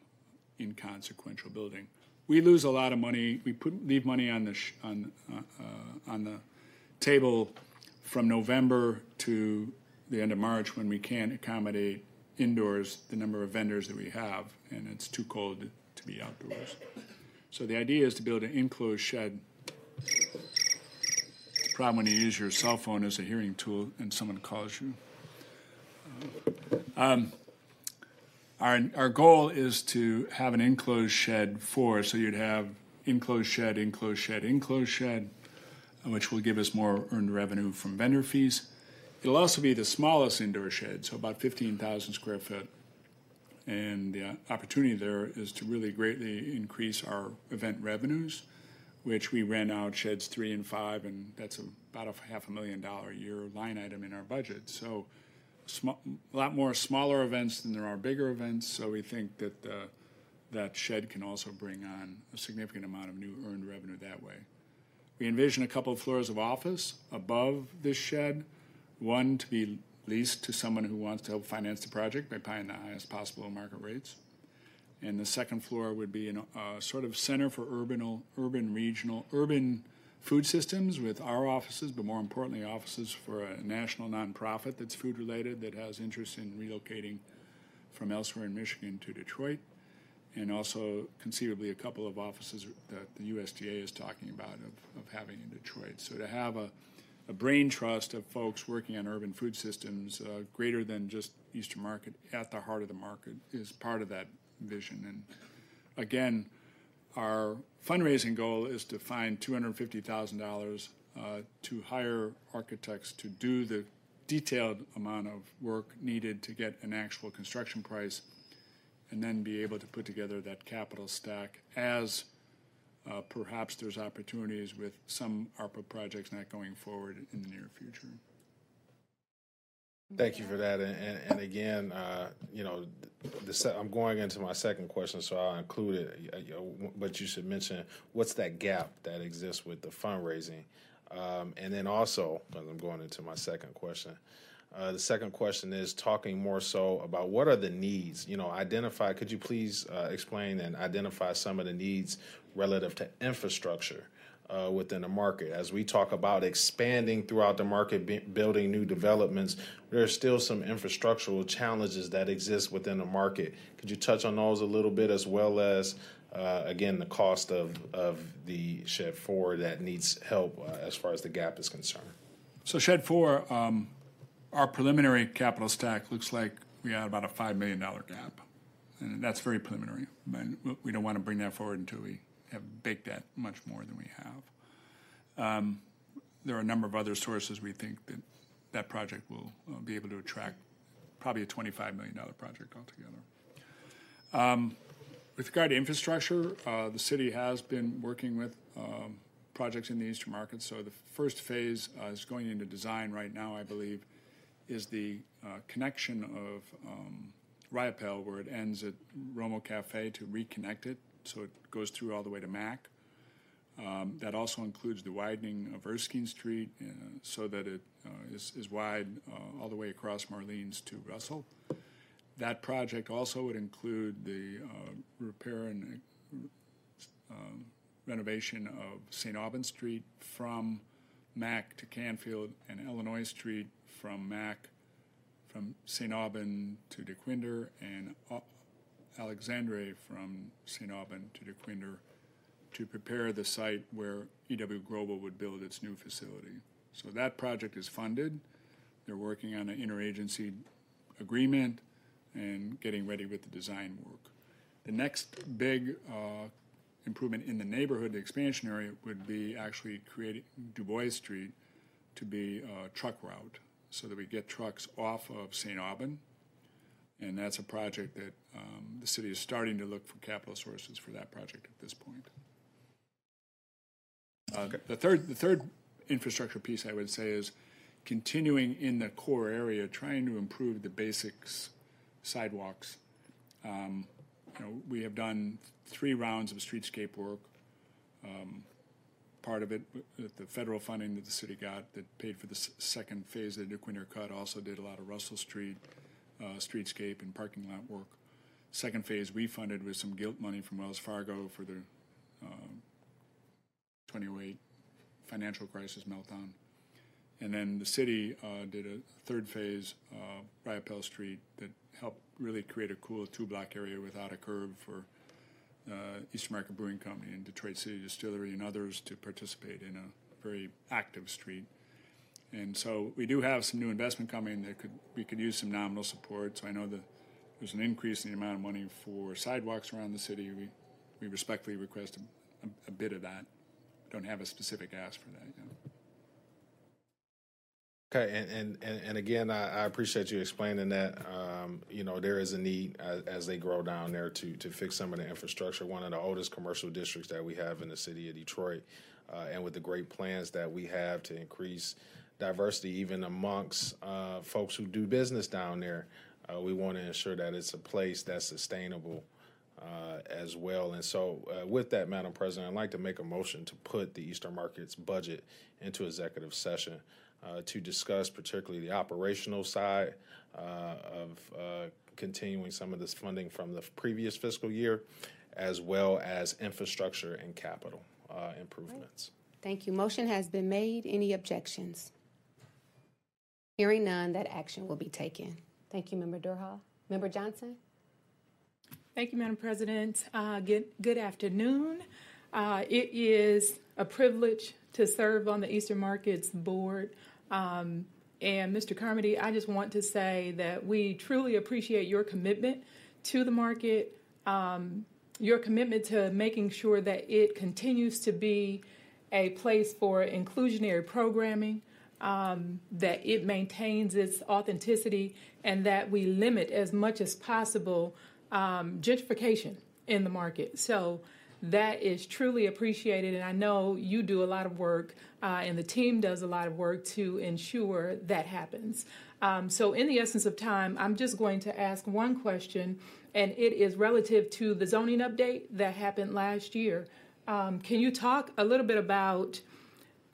inconsequential building. We lose a lot of money, we put, leave money on the, on, uh, uh, on the table from November to the end of March when we can't accommodate indoors the number of vendors that we have, and it's too cold to be outdoors. So the idea is to build an enclosed shed. The problem when you use your cell phone as a hearing tool and someone calls you. Um, our, our goal is to have an enclosed shed for, so you'd have enclosed shed, enclosed shed, enclosed shed, which will give us more earned revenue from vendor fees. It'll also be the smallest indoor shed, so about 15,000 square foot. And the opportunity there is to really greatly increase our event revenues, which we rent out sheds three and five, and that's about a half a million dollar a year line item in our budget. So sm- a lot more smaller events than there are bigger events. So we think that uh, that shed can also bring on a significant amount of new earned revenue that way. We envision a couple of floors of office above this shed, one to be leased to someone who wants to help finance the project by paying the highest possible market rates. And the second floor would be a uh, sort of center for urban, urban regional, urban food systems with our offices, but more importantly, offices for a national nonprofit that's food related that has interest in relocating from elsewhere in Michigan to Detroit, and also conceivably a couple of offices that the USDA is talking about of, of having in Detroit. So to have a, a brain trust of folks working on urban food systems uh, greater than just Eastern Market at the heart of the market is part of that vision. And again, our fundraising goal is to find $250,000 uh, to hire architects to do the detailed amount of work needed to get an actual construction price and then be able to put together that capital stack as uh, perhaps there's opportunities with some ARPA projects not going forward in the near future. Thank you for that. And, and, and again, uh, you know, the, I'm going into my second question, so I'll include it. But you should mention what's that gap that exists with the fundraising, um, and then also, because I'm going into my second question. Uh, the second question is talking more so about what are the needs. You know, identify. Could you please uh, explain and identify some of the needs relative to infrastructure? uh, within the market. As we talk about expanding throughout the market, building new developments, there are still some infrastructural challenges that exist within the market. Could you touch on those a little bit, as well as uh, again the cost of of the Shed Four that needs help uh, as far as the gap is concerned? So Shed 4, um, our preliminary capital stack looks like we had about a $5 million gap. And that's very preliminary. We don't want to bring that forward until we have baked that much more than we have. Um, there are a number of other sources we think that that project will uh, be able to attract probably a $25 million project altogether. Um, with regard to infrastructure, uh, the city has been working with um, projects in the eastern market. So the first phase uh, is going into design right now, I believe, is the uh, connection of um, Riopelle, where it ends at Roma Cafe, to reconnect it so it goes through all the way to Mack. Um, that also includes the widening of Erskine Street uh, so that it uh, is, is wide uh, all the way across Marlene's to Russell. That project also would include the uh, repair and uh, renovation of St. Albans Street from Mack to Canfield and Illinois Street from Mack, from St. Aubin to Dequindre and Alexandre from St. Aubin to Dequindre to prepare the site where EW Grobbel would build its new facility. So that project is funded. They're working on an interagency agreement and getting ready with the design work. The next big uh, improvement in the neighborhood, the expansion area, would be actually creating Du Bois Street to be a truck route so that we get trucks off of St. Aubin. And that's a project that um, the city is starting to look for capital sources for that project at this point. Uh, The third, the third infrastructure piece I would say is continuing in the core area, trying to improve the basics sidewalks. Um, You know, we have done three rounds of streetscape work. Um, Part of it, the federal funding that the city got that paid for the second phase of the Dequindre Cut, also did a lot of Russell Street, uh, streetscape and parking lot work. Second phase, we funded with some guilt money from Wells Fargo for the um, 2008 financial crisis meltdown. And then the city uh, did a third phase, uh, Riopelle Street, that helped really create a cool two-block area without a curb for uh, Market Brewing Company and Detroit City Distillery and others to participate in a very active street. And so we do have some new investment coming that could, we could use some nominal support. So I know that there's an increase in the amount of money for sidewalks around the city. We, we respectfully request a, a, a bit of that. We Don't have a specific ask for that yet. Okay, and, and, and, again, I, I appreciate you explaining that. Um, you know, there is a need as, as they grow down there to, to fix some of the infrastructure. One of the oldest commercial districts that we have in the city of Detroit, uh, and with the great plans that we have to increase diversity even amongst uh, folks who do business down there, uh, we want to ensure that it's a place that's sustainable uh, as well. And so, uh, with that, Madam President, I'd like to make a motion to put the Eastern Markets budget into executive session uh, to discuss particularly the operational side uh, of continuing some of this funding from the previous fiscal year, as well as infrastructure and capital improvements. Thank you. Motion has been made. Any objections? Hearing none, that action will be taken. Thank you, Member Durhal. Member Johnson? Thank you, Madam President. Uh, good, good afternoon. Uh, it is a privilege to serve on the Eastern Markets Board. Um, and Mr. Carmody, I just want to say that we truly appreciate your commitment to the market, um, your commitment to making sure that it continues to be a place for inclusionary programming, um, that it maintains its authenticity, and that we limit as much as possible um, gentrification in the market. So that is truly appreciated, and I know you do a lot of work, uh, and the team does a lot of work to ensure that happens. Um, so, in the essence of time, I'm just going to ask one question, and it is relative to the zoning update that happened last year. Um, can you talk a little bit about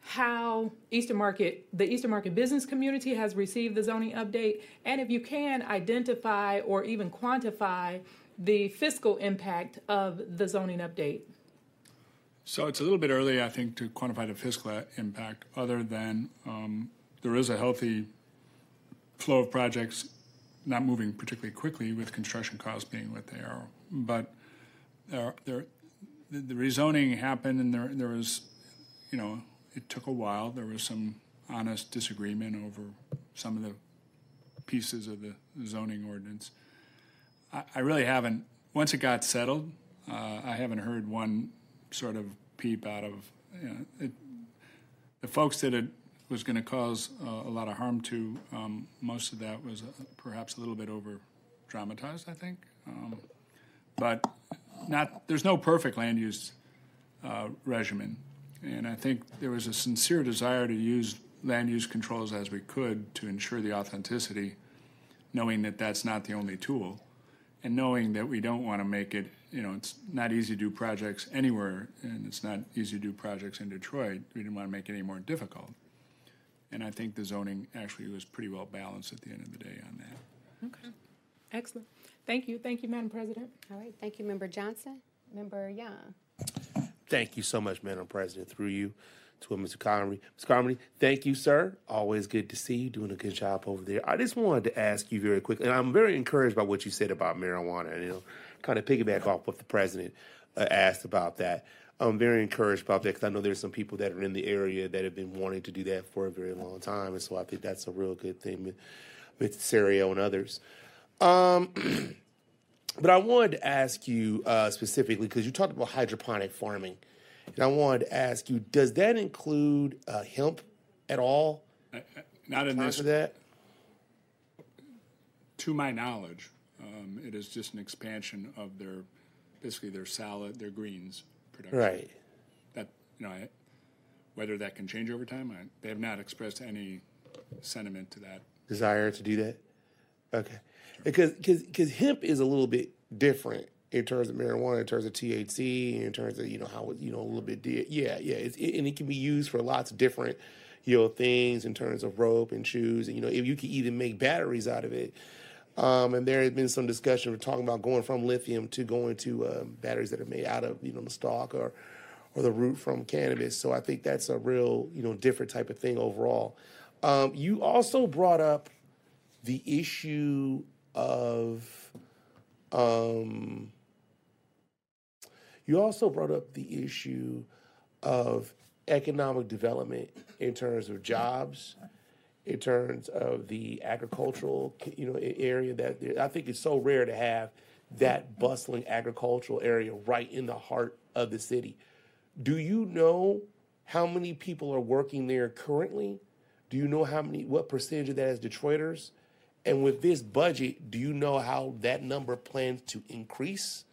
how Eastern Market, the Eastern Market business community has received the zoning update, and if you can identify or even quantify the fiscal impact of the zoning update? So it's a little bit early, I think, to quantify the fiscal impact, other than um, there is a healthy flow of projects not moving particularly quickly with construction costs being what they are. But there, there, the, the rezoning happened, and there, there was, you know, it took a while. There was some honest disagreement over some of the pieces of the zoning ordinance. I, I really haven't. Once it got settled, uh, I haven't heard one sort of peep out of you know, it, the folks that it was going to cause uh, a lot of harm to. Um, most of that was uh, perhaps a little bit over dramatized, I think. Um, but not there's no perfect land use uh, regimen, and I think there was a sincere desire to use land use controls as we could to ensure the authenticity, knowing that that's not the only tool and knowing that we don't want to make it, you know, it's not easy to do projects anywhere, and it's not easy to do projects in Detroit. We didn't want to make it any more difficult. And I think the zoning actually was pretty well balanced at the end of the day on that. Okay. Excellent. Thank you. Thank you, Madam President. All right, thank you, Member Johnson. Member Young. Thank you so much, Madam President. Through you to Mr. Connery. Mr. Connery, thank you, sir. Always good to see you doing a good job over there. I just wanted to ask you very quickly, and I'm very encouraged by what you said about marijuana, and you know, kind of piggyback off what the president uh, asked about that. I'm very encouraged about that because I know there's some people that are in the area that have been wanting to do that for a very long time, and so I think that's a real good thing, with Serio and others. Um, but I wanted to ask you uh, specifically because you talked about hydroponic farming, and I wanted to ask you: Does that include uh, hemp at all? Not in this, that? to my knowledge, um, it is just an expansion of their, basically their salad, their greens production. Right. That, you know, I- whether that can change over time, I, they have not expressed any sentiment to that. desire to do that? Okay, because because because hemp is a little bit different in terms of marijuana, in terms of THC, in terms of you know how you know a little bit. Yeah, yeah, it's, it, and it can be used for lots of different you know things in terms of rope and shoes, and you know if you can even make batteries out of it. Um, and there has been some discussion of talking about going from lithium to going to um, batteries that are made out of you know the stalk or or the root from cannabis. So I think that's a real you know different type of thing overall. Um, you also brought up the issue of um, you also brought up the issue of economic development in terms of jobs in terms of the agricultural you know area that I think it's so rare to have that bustling agricultural area right in the heart of the city. Do you know how many people are working there currently? Do you know how many what percentage of that is Detroiters? And with this budget, do you know how that number plans to increase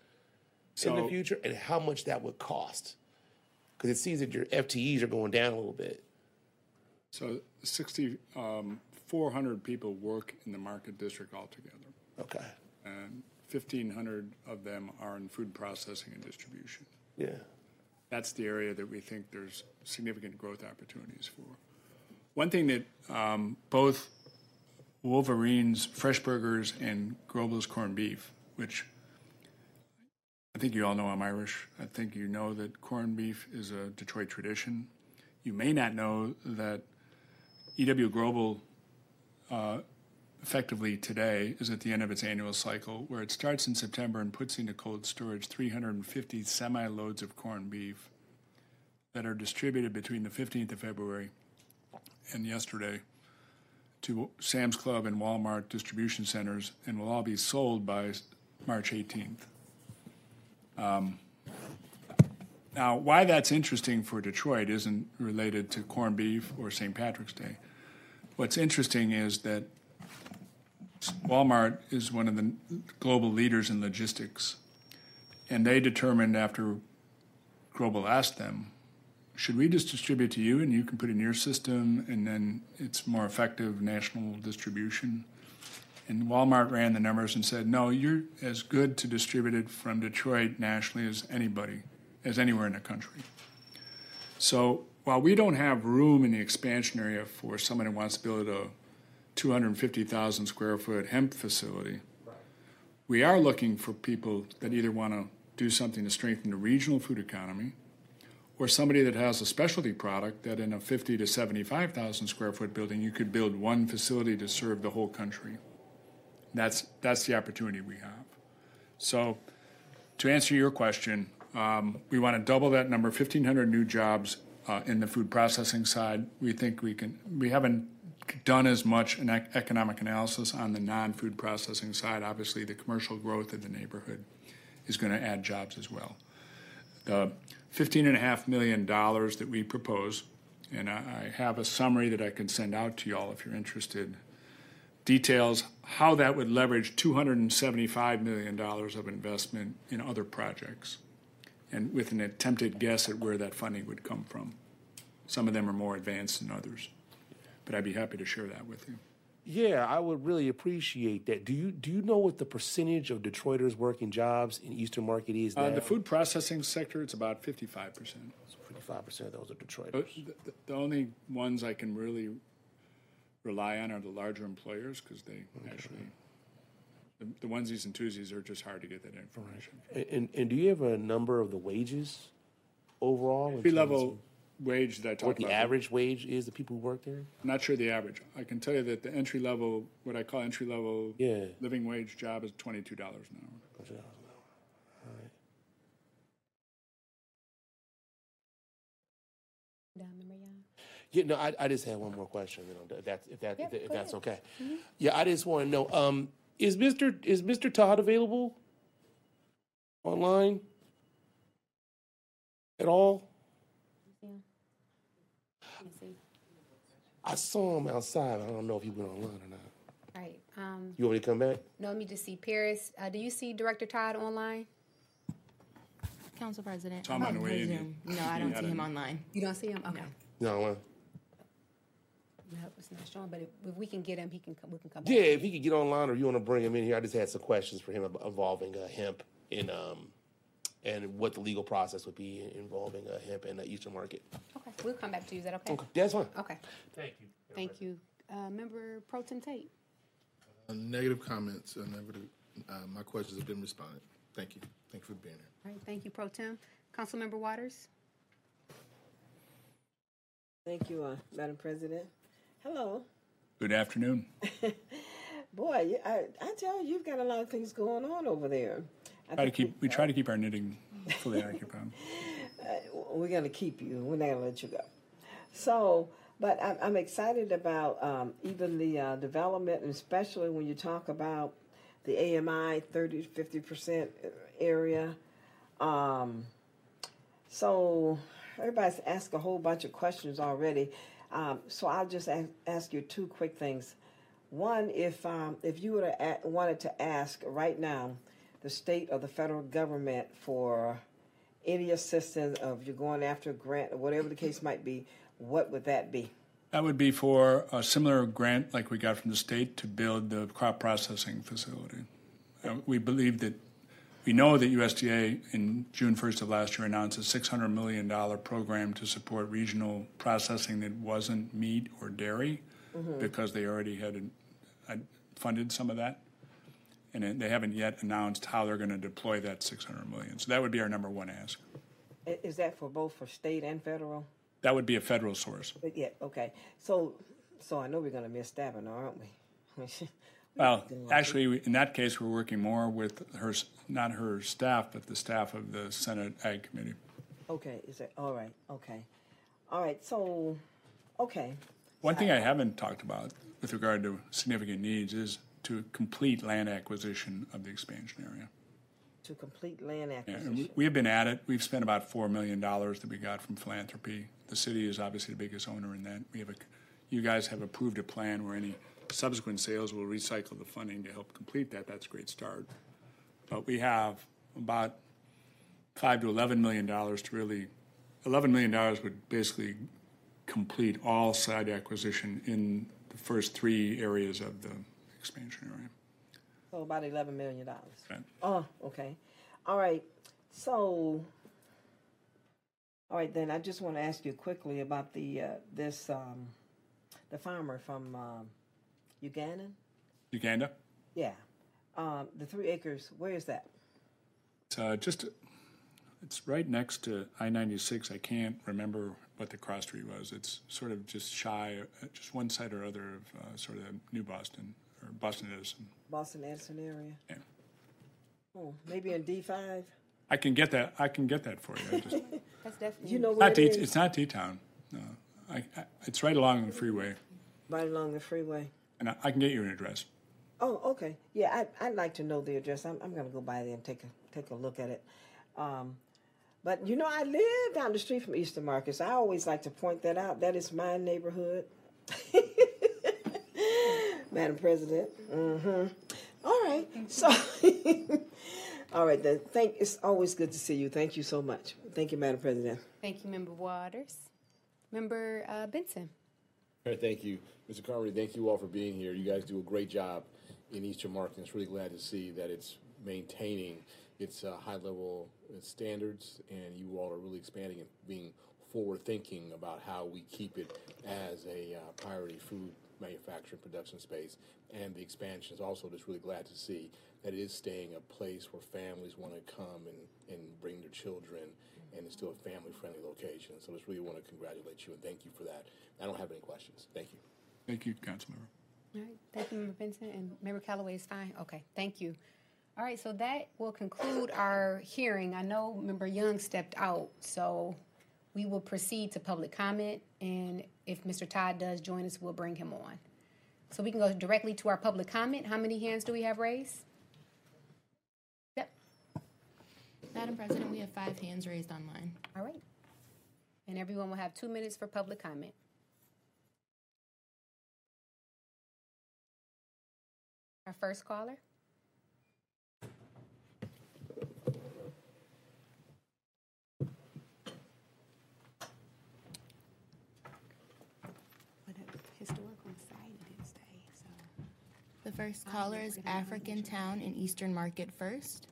in the future and how much that would cost? Because it seems that your FTEs are going down a little bit. So 6,400 um, people work in the market district altogether, Okay. and 1,500 of them are in food processing and distribution. Yeah. That's the area that we think there's significant growth opportunities for. One thing that um, both Wolverines, Fresh Burgers, and Grobbel's corned beef, which I think you all know I'm Irish. I think you know that corned beef is a Detroit tradition. You may not know that E.W. Grobbel uh, effectively today is at the end of its annual cycle, where it starts in September and puts into cold storage 350 semi loads of corned beef that are distributed between the 15th of February and yesterday to Sam's Club and Walmart distribution centers and will all be sold by March 18th. Um, now, why that's interesting for Detroit isn't related to corned beef or St. Patrick's Day. What's interesting is that Walmart is one of the global leaders in logistics, and they determined after Grobbel asked them, should we just distribute to you and you can put in your system and then it's more effective national distribution? And Walmart ran the numbers and said, no, you're as good to distribute it from Detroit nationally as anybody, as anywhere in the country. So while we don't have room in the expansion area for someone who wants to build a 250,000 square foot hemp facility, we are looking for people that either want to do something to strengthen the regional food economy or somebody that has a specialty product that in a 50 to 75,000 square foot building, you could build one facility to serve the whole country. That's, that's the opportunity we have. So to answer your question, um, we want to double that number, 1,500 new jobs uh, in the food processing side. We think we can, we haven't done as much an ec- economic analysis on the non-food processing side. Obviously, the commercial growth in the neighborhood is going to add jobs as well. The $15.5 million that we propose, and I, have a summary that I can send out to y'all if you're interested, details how that would leverage $275 million of investment in other projects, and with an attempted guess at where that funding would come from. Some of them are more advanced than others, but I'd be happy to share that with you. Yeah, I would really appreciate that. Do you do you know what the percentage of Detroiters working jobs in Eastern Market is? Uh, the food processing sector, it's about 55%. Fifty-five percent of those are But Detroiters. the, the only ones I can really rely on are the larger employers because they actually The, the onesies and twosies are just hard to get that information. And, and, and do you have a number of the wages overall? Entry level wage that I What the about. average wage is, the people who work there? I'm not sure the average. I can tell you that the entry level, what I call entry level Yeah. living wage job is twenty-two dollars an hour. Down the Maria. Yeah, no, I, I just had one more question. You know, if that's if that Yeah, if, go that's ahead. okay. Yeah, I just want to know. Um, is Mister is Mister Todd available online at all? Let me see. I saw him outside. I don't know if he went online or not. All right. Um, You want me to come back? no, let me just see. Paris, uh, do you see Director Todd online? Council President. Tom on the way in. Zoom. No, I don't Yeah, I see him online. You don't see him? Okay. No. uh, No, it's not showing, but if, if we can get him, he can come, we can come Yeah, back. if he could get online, or you want to bring him in here, I just had some questions for him involving uh, hemp and um, and what the legal process would be involving uh, hemp and the Eastern Market. Okay, we'll come back to you. Is that okay? Okay, that's fine. Okay. Thank you. Thank you. Uh, Member Pro Tem Tate. Uh, Negative comments, uh, negative, uh, my questions have been responded. Thank you. Thank you for being here. All right, thank you, Pro Tem. Councilmember Waters. Thank you, uh, Madam President. Hello. Good afternoon. Boy, I, I tell you, you've got a lot of things going on over there. Try to keep, we try to keep our knitting fully occupied. we're going to keep you. We're not going to let you go. So, but I'm, I'm excited about um, even the uh, development, and especially when you talk about the AMI 30 to 50% area. Um, so, everybody's asked a whole bunch of questions already. Um, so, I'll just ask, ask you two quick things. One, if um, if you would have wanted to ask right now, the state or the federal government for any assistance of you're going after a grant or whatever the case might be, what would that be? That would be for a similar grant like we got from the state to build the crop processing facility. Uh, We believe that, we know that USDA in June 1st of last year announced a $600 million program to support regional processing that wasn't meat or dairy because they already had uh, funded some of that. And they haven't yet announced how they're going to deploy that 600 million. So that would be our number one ask. Is that for both for state and federal? That would be a federal source. But yeah, okay. So, so I know we're going to miss Stabenow, aren't we? Well, actually, in that case, we're working more with her, not her staff, but the staff of the Senate Ag Committee. okay, is it all right? Okay, all right. So, okay, One thing I haven't talked about with regard to significant needs is to complete land acquisition of the expansion area. to complete land Yeah, and acquisition. we- we have been at it. We've spent about $4 million that we got from philanthropy. The city is obviously the biggest owner in that. We have a, you guys have approved a plan where any subsequent sales will recycle the funding to help complete that. That's a great start. But we have about five to eleven million dollars to really, eleven million dollars would basically complete all site acquisition in the first three areas of the expansion area. So about eleven million dollars. Right. Oh, okay. All right. So, all right then. I just want to ask you quickly about the uh, this um, the farmer from um, Uganda. Uganda, Yeah, um, the three acres. Where is that? it's uh, just, it's right next to I-96. I can't remember what the cross street was. It's sort of just shy, uh, just one side or other of uh, sort of New Boston or Boston Edison. Boston Edison area. Yeah. Oh, maybe in D five. I can get that, I can get that for you. I just, That's definitely. You know where not it D, is? it's not D-Town, no. I, I, it's right along the freeway, Right along the freeway. and I, I can get you an address. Oh, okay. Yeah, I, I'd like to know the address. I'm, I'm going to go by there and take a take a look at it. Um, but you know, I live down the street from Eastern Markets. I always like to point that out. That is my neighborhood, Madam President. Mm-hmm. All right. So, all right then. Thank. It's always good to see you. Thank you so much. Thank you, Madam President. Thank you, Member Waters. Member uh, Benson. All right, thank you. Mr. Carmody, thank you all for being here. You guys do a great job in Eastern Market. It's really glad to see that it's maintaining its uh, high level standards, and you all are really expanding and being forward thinking about how we keep it as a uh, priority food manufacturing production space, and the expansion is also just really glad to see that it is staying a place where families want to come and, and bring their children, and it's still a family-friendly location. So just really want to congratulate you and thank you for that. I don't have any questions. Thank you. Thank you, Councilmember. All right, thank you, Member Benson, and Member Calloway is fine. Okay, thank you. All right, so that will conclude our hearing. I know Member Young stepped out, so we will proceed to public comment, and if Mr. Todd does join us, we'll bring him on. So we can go directly to our public comment. How many hands do we have raised? Yep, Madam President, we have five hands raised online. all right. And everyone will have two minutes for public comment. Our first caller? But a historical site didn't stay, so. The first caller is African Town in Eastern Market First.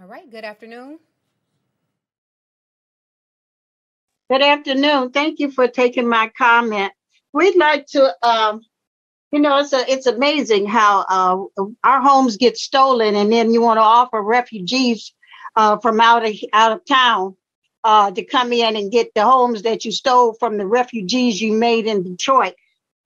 All right, good afternoon. Good afternoon. Thank you for taking my comment. We'd like to, um, you know, it's a, it's amazing how uh, our homes get stolen, and then you want to offer refugees uh, from out of out of town uh, to come in and get the homes that you stole from the refugees you made in Detroit.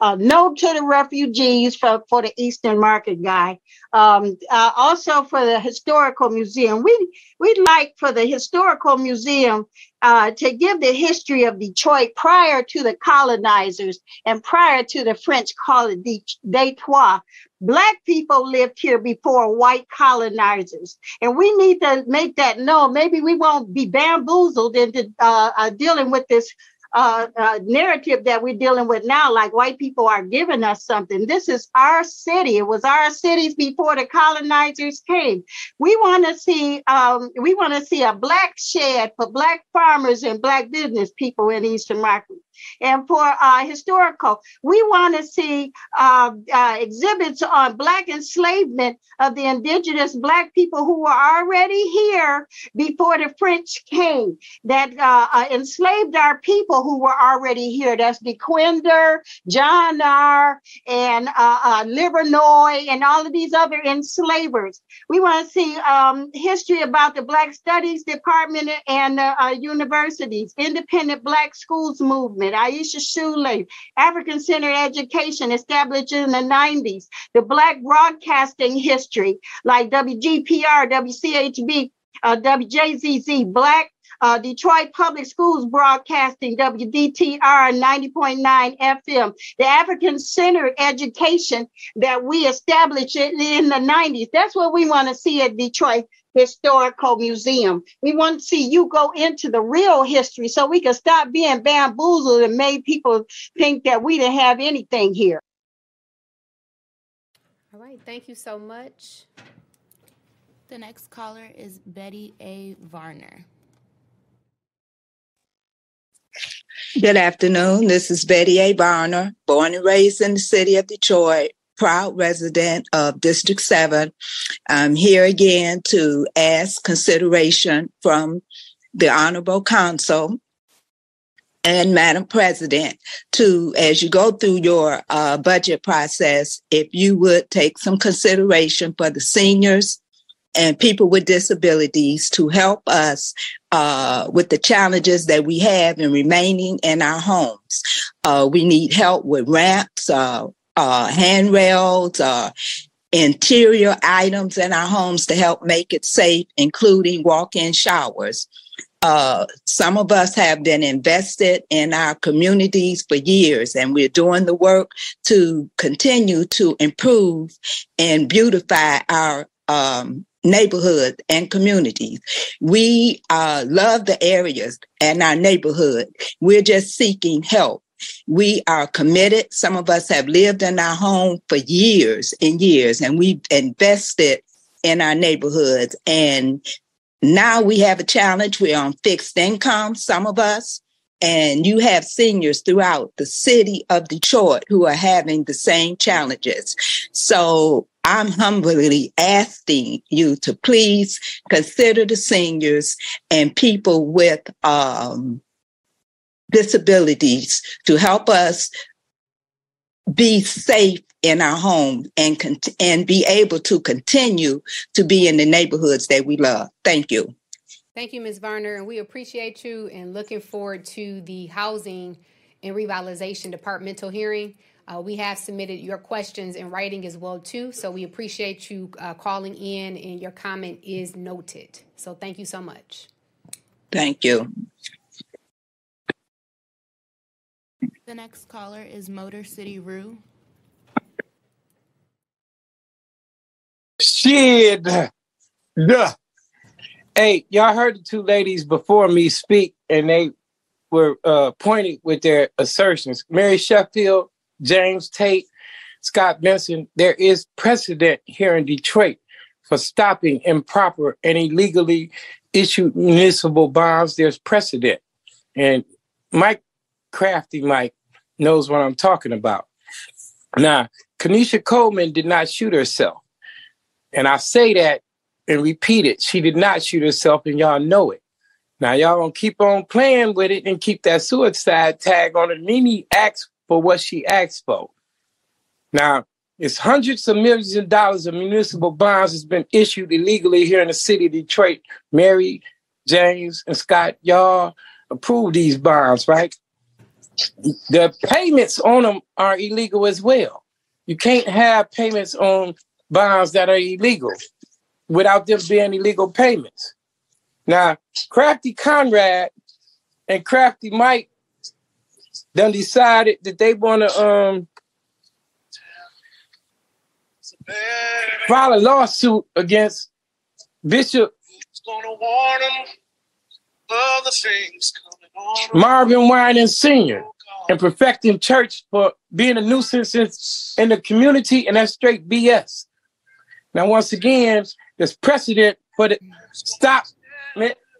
Uh, no to the refugees for, for the Eastern Market guy. Um, uh, also for the historical museum, we we'd like for the historical museum uh, to give the history of Detroit prior to the colonizers and prior to the French call it Detroit. Black people lived here before white colonizers, and we need to make that known. Maybe we won't be bamboozled into uh, uh, dealing with this uh, uh, narrative that we're dealing with now, like white people are giving us something. This is our city. It was our cities before the colonizers came. We want to see, um, we want to see a black shed for black farmers and black business people in Eastern Market. And for uh, historical, we want to see uh, uh, exhibits on Black enslavement of the indigenous Black people who were already here before the French came, that uh, uh, enslaved our people who were already here. That's Dequindre, John R., and uh, Livernois, and all of these other enslavers. We want to see um, history about the Black Studies Department and universities, independent Black schools movement. Aisha Shule, African Centered Education established in the 90s, the Black broadcasting history like WGPR, WCHB, uh, WJZZ, Black uh, Detroit Public Schools Broadcasting, WDTR 90.9 FM, the African Centered Education that we established in the 90s. That's what we want to see at Detroit Historical Museum. We want to see you go into the real history so we can stop being bamboozled and made people think that we didn't have anything here. All right, thank you so much. The next caller is Betty A. Varner. Good afternoon. This is Betty A. Varner, born and raised in the city of Detroit, proud resident of District 7. I'm here again to ask consideration from the Honorable Council and Madam President to, as you go through your uh, budget process, if you would take some consideration for the seniors and people with disabilities to help us uh, with the challenges that we have in remaining in our homes. Uh, we need help with ramps, uh, handrails, uh, interior items in our homes to help make it safe, including walk-in showers. Uh, some of us have been invested in our communities for years, and we're doing the work to continue to improve and beautify our um, neighborhood and communities. We uh, love the areas and our neighborhood. We're just seeking help. We are committed. Some of us have lived in our home for years and years, and we've invested in our neighborhoods. And now we have a challenge. We're on fixed income, some of us, and you have seniors throughout the city of Detroit who are having the same challenges. So I'm humbly asking you to please consider the seniors and people with um, disabilities to help us be safe in our home and cont- and be able to continue to be in the neighborhoods that we love. Thank you. Thank you, Ms. Varner, and we appreciate you and looking forward to the Housing and Revitalization Departmental hearing. Uh, we have submitted your questions in writing as well too, so we appreciate you uh, calling in and your comment is noted. So thank you so much. Thank you. The next caller is Motor City Rue. Shit. Duh. Hey, y'all heard the two ladies before me speak, and they were uh, with their assertions. Mary Sheffield, James Tate, Scott Benson. There is precedent here in Detroit for stopping improper and illegally issued municipal bonds. There's precedent, and Mike Crafty Mike knows what I'm talking about. Now, Kanisha Coleman did not shoot herself. And I say that and repeat it. She did not shoot herself, and y'all know it. Now, y'all gonna keep on playing with it and keep that suicide tag on it. Mimi asked for what she asked for. Now, it's hundreds of millions of dollars of municipal bonds has been issued illegally here in the city of Detroit. Mary, James, and Scott, y'all approved these bonds, right? The payments on them are illegal as well. You can't have payments on bonds that are illegal without them being illegal payments. Now, Crafty Conrad and Crafty Mike then decided that they want to um file a lawsuit against Bishop Marvin Winans Sr. and perfecting church for being a nuisance in the community, and that's straight BS. Now, once again, there's precedent for the stop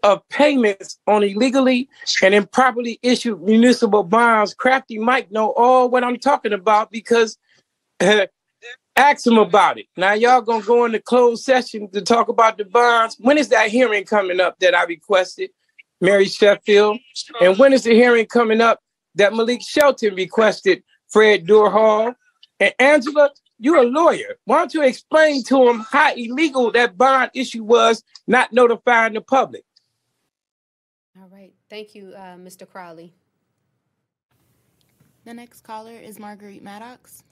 of payments on illegally and improperly issued municipal bonds. Crafty Mike know all what I'm talking about because ask him about it. Now y'all gonna go into closed session to talk about the bonds. When is that hearing coming up that I requested, Mary Sheffield? And when is the hearing coming up that Malik Shelton requested, Fred Durhal? And Angela, you're a lawyer. Why don't you explain to him how illegal that bond issue was, not notifying the public? All right. Thank you, uh, Mr. Crowley. The next caller is Marguerite Maddox.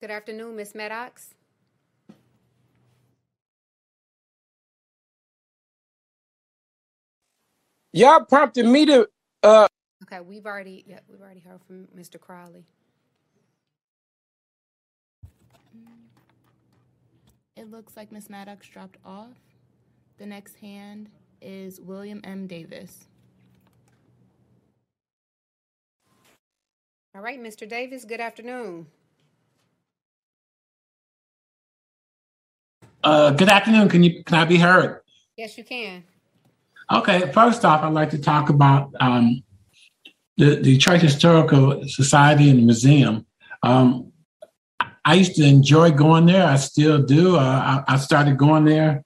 Good afternoon, Ms. Maddox. Y'all prompted me to uh Okay, we've already yeah, we've already heard from Mr. Crowley. It looks like Miss Maddox dropped off. The next hand is William M. Davis. All right, Mr. Davis, good afternoon. Uh, good afternoon. Can you can I be heard? Yes, you can. Okay. First off, I'd like to talk about um, the the Detroit Historical Society and Museum. Um, I used to enjoy going there. I still do. Uh, I, I started going there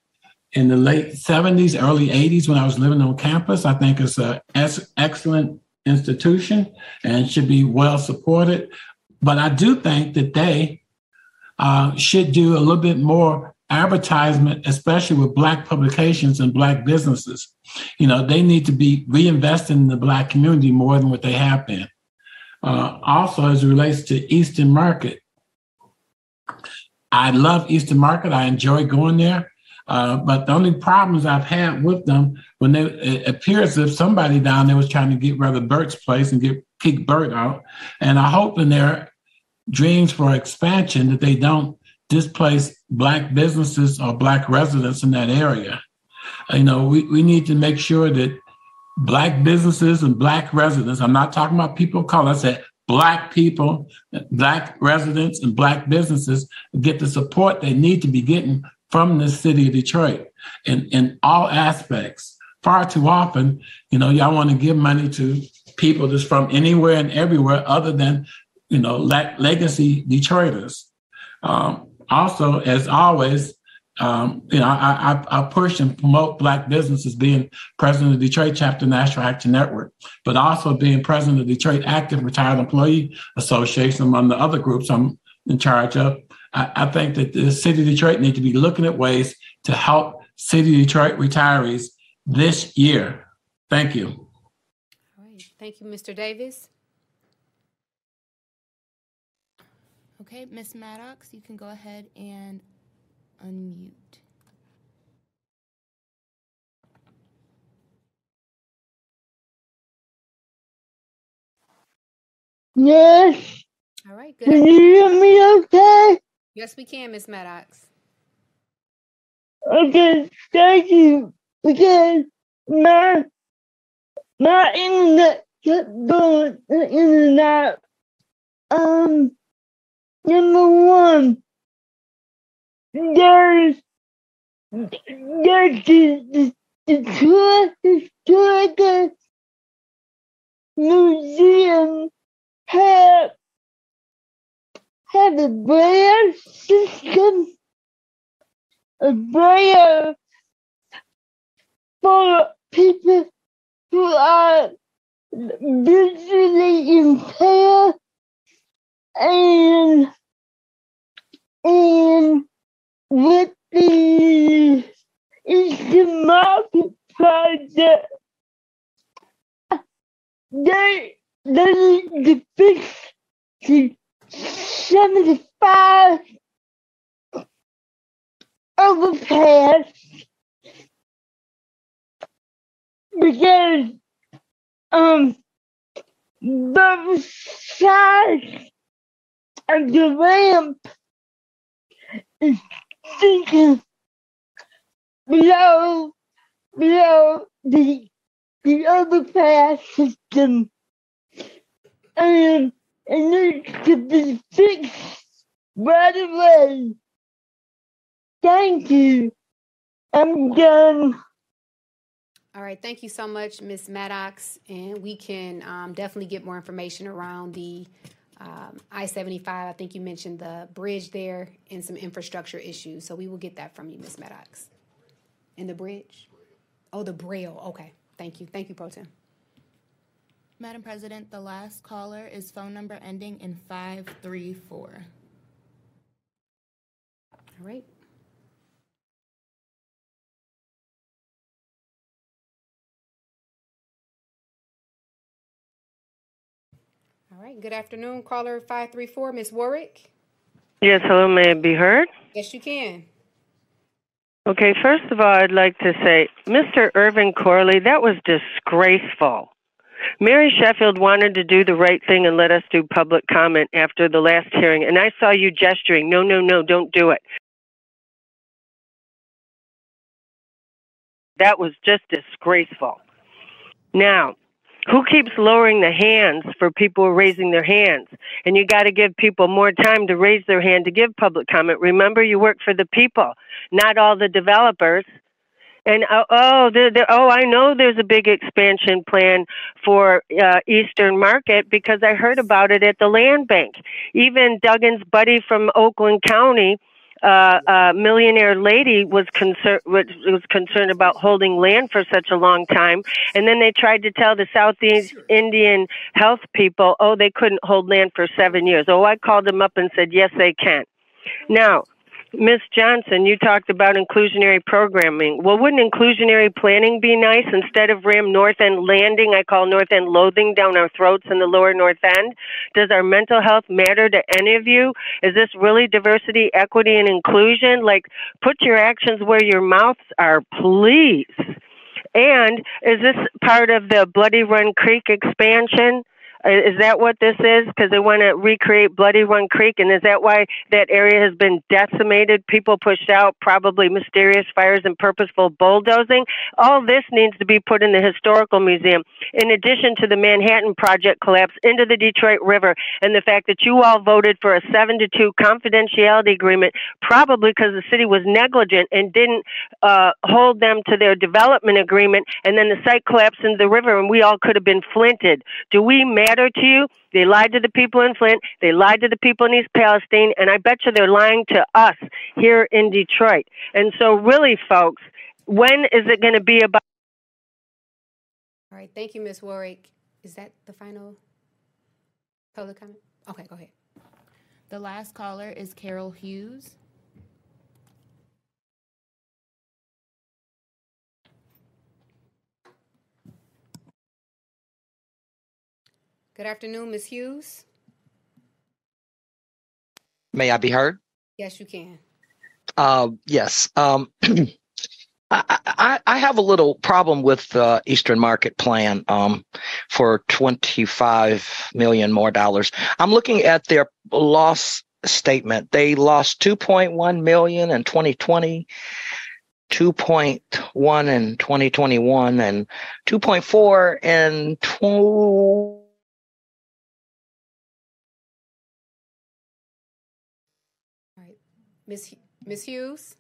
in the late '70s, early '80s when I was living on campus. I think it's an excellent institution and should be well supported. But I do think that they uh, should do a little bit more advertisement, especially with Black publications and Black businesses. You know, they need to be reinvesting in the Black community more than what they have been. Uh, also, as it relates to Eastern Market, I love Eastern Market. I enjoy going there. Uh, but the only problems I've had with them when they it appears as if somebody down there was trying to get rid of Bert's place and get kick Bert out. And I hope in their dreams for expansion that they don't displace black businesses or black residents in that area. You know, we, we need to make sure that black businesses and black residents, I'm not talking about people of color, I said black people, black residents and black businesses get the support they need to be getting from the city of Detroit in, in all aspects. Far too often, you know, y'all want to give money to people that's from anywhere and everywhere other than, you know, legacy Detroiters. Um, also, as always, um, you know, I, I, I, push and promote Black businesses being president of Detroit Chapter National Action Network, but also being president of the Detroit Active Retired Employee Association, among the other groups I'm in charge of. I, I think that the city of Detroit need to be looking at ways to help city of Detroit retirees this year. Thank you. All right. Thank you, Mr. Davis. Okay, Miss Maddox, you can go ahead and unmute. Yes. All right, good. Can you hear me okay? Yes, we can, Miss Maddox. Okay, thank you. Because my my internet kept going in and out. Um, number one, there's there's the, the, the historical museum. Have have a braille system, a braille for people who are visually impaired and and with the Eastern Market Project, they they to fix the 75 overpass because um both sides of the ramp is sinking below below the the overpass system and it needs to be fixed right away. Thank you. I'm done. All right, thank you so much, Ms. Maddox. And we can um, definitely get more information around the um, I 75. I think you mentioned the bridge there and some infrastructure issues. So we will get that from you, Ms. Maddox. And the bridge? Oh, the Braille. Okay, thank you. Thank you, Pro Tem. Madam President, the last caller is phone number ending in 534. All right. All right. Good afternoon, caller 534, Ms. Warwick. Yes, hello, may I be heard? Yes, you can. Okay, first of all, I'd like to say, Mr. Irvin Corley, that was disgraceful. Mary Sheffield wanted to do the right thing and let us do public comment after the last hearing, and I saw you gesturing, no, no, no, don't do it. That was just disgraceful. Now, who keeps lowering the hands for people raising their hands? And you got to give people more time to raise their hand to give public comment. Remember, you work for the people, not all the developers. And uh, oh, there, there, oh, I know there's a big expansion plan for uh, Eastern Market because I heard about it at the land bank. Even Duggan's buddy from Oakland County, uh, uh, millionaire lady, was concerned was, was concerned about holding land for such a long time. And then they tried to tell the Southeast Indian health people, oh, they couldn't hold land for seven years. Oh, I called them up and said, yes, they can. Now, Miss Johnson, you talked about inclusionary programming. Well, wouldn't inclusionary planning be nice instead of Ram North End landing? I call North End loathing down our throats in the lower North End. Does our mental health matter to any of you? Is this really diversity, equity, and inclusion? Like, put your actions where your mouths are, please. And is this part of the Bloody Run Creek expansion? Uh, is that what this is? Because they want to recreate Bloody Run Creek, and is that why that area has been decimated? People pushed out, probably mysterious fires and purposeful bulldozing. All this needs to be put in the historical museum, in addition to the Manhattan Project collapse into the Detroit River, and the fact that you all voted for a seven to two confidentiality agreement, probably because the city was negligent and didn't uh, hold them to their development agreement, and then the site collapsed into the river, and we all could have been flinted. Do we matter? To you. They lied to the people in Flint. They lied to the people in East Palestine. And I bet you they're lying to us here in Detroit. And so, really, folks, when is it going to be about? All right, thank you, Ms. Warwick. Is that the final public comment? Okay, go ahead. The last caller is Carol Hughes. Good afternoon, Ms. Hughes. May I be heard? Yes, you can. Uh, yes. Um, I, I, I have a little problem with the Eastern Market Plan um, for 25 million more dollars. I'm looking at their loss statement. They lost 2.1 million in 2020, 2.1 in 2021, and 2.4 in 20. Hu- Ms. Hughes?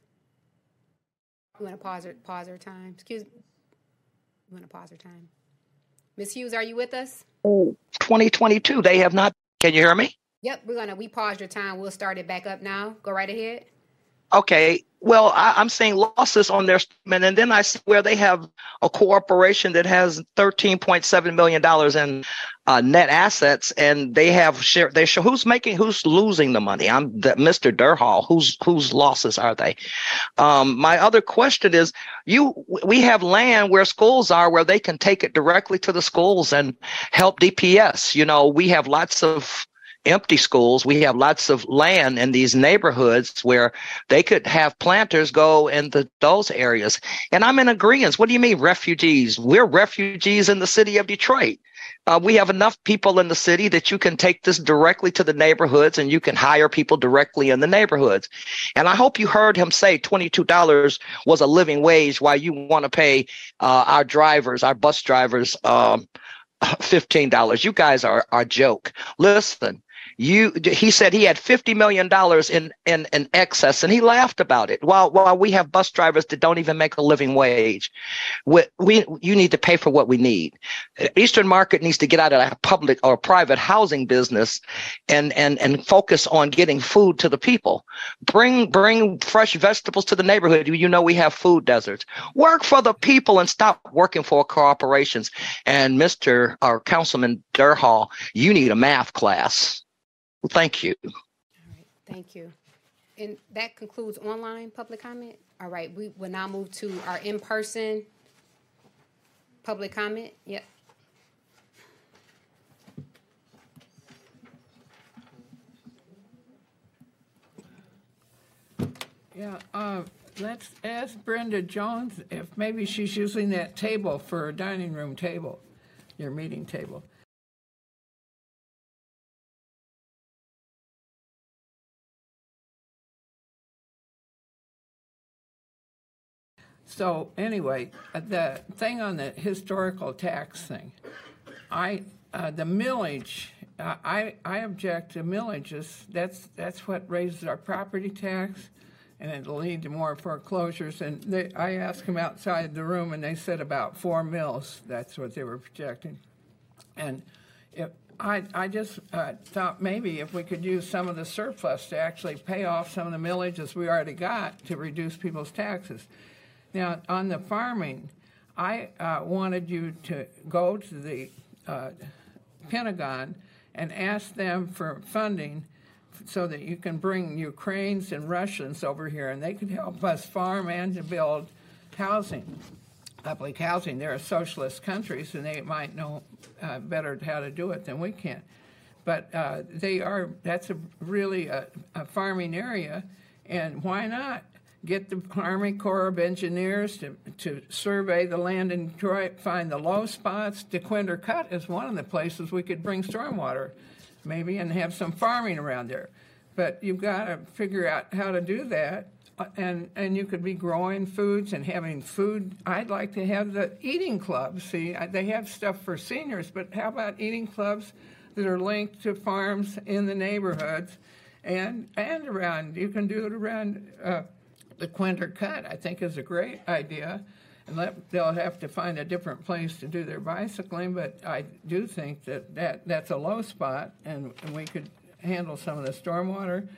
You want to pause her, pause her time? Excuse me. You want to pause her time? Miss Hughes, are you with us? 2022. They have not. Can you hear me? Yep, we're gonna, we paused your time. We'll start it back up now. Go right ahead. Okay. Well, I, I'm seeing losses on their statement, and then I see where they have a corporation that has 13.7 million dollars in uh, net assets, and they have share. They show who's making, who's losing the money. I'm the, Mr. Durhal. Whose whose losses are they? Um, my other question is, you we have land where schools are, where they can take it directly to the schools and help DPS. You know, we have lots of empty schools. We have lots of land in these neighborhoods where they could have planters go into those areas. And I'm in agreement. What do you mean refugees? We're refugees in the city of Detroit. Uh, we have enough people in the city that you can take this directly to the neighborhoods and you can hire people directly in the neighborhoods. And I hope you heard him say $22 was a living wage while you want to pay uh, our drivers, our bus drivers, um, $15. You guys are a joke. Listen, you he said he had 50 million dollars in, in in excess and he laughed about it. While while we have bus drivers that don't even make a living wage we, we you need to pay for what we need. Eastern market needs to get out of a public or private housing business and and and focus on getting food to the people. Bring bring fresh vegetables to the neighborhood. You know we have food deserts. Work for the people and stop working for corporations. And mr or councilman durhal you need a math class well, thank you. All right, Thank you. And that concludes online public comment. All right, we will now move to our in-person public comment. Yep. Yeah, uh, let's ask Brenda Jones if maybe she's using that table for a dining room table, your meeting table. So anyway, uh, the thing on the historical tax thing, I uh, the millage, uh, I I object to millages. That's that's what raises our property tax, and it'll lead to more foreclosures. And they, I asked them outside the room, and they said about four mills. That's what they were projecting, and if I, I just uh, thought maybe if we could use some of the surplus to actually pay off some of the millages we already got to reduce people's taxes. Now, on the farming, I uh, wanted you to go to the uh, Pentagon and ask them for funding so that you can bring Ukrainians and Russians over here and they could help us farm and to build housing, public housing. They're socialist countries and they might know uh, better how to do it than we can. But uh, they are, that's a really a, a farming area, and why not? Get the Army Corps of Engineers to, to survey the land in Detroit, find the low spots. Dequindre Cut is one of the places we could bring stormwater, maybe, and have some farming around there. But you've got to figure out how to do that. uh, And, and you could be growing foods and having food. I'd like to have the eating clubs. See, they have stuff for seniors, but how about eating clubs that are linked to farms in the neighborhoods and, and around? You can do it around uh, Dequindre Cut, I think, is a great idea. and let, they'll have to find a different place to do their bicycling. But I do think that, that that's a low spot, and, and we could handle some of the stormwater.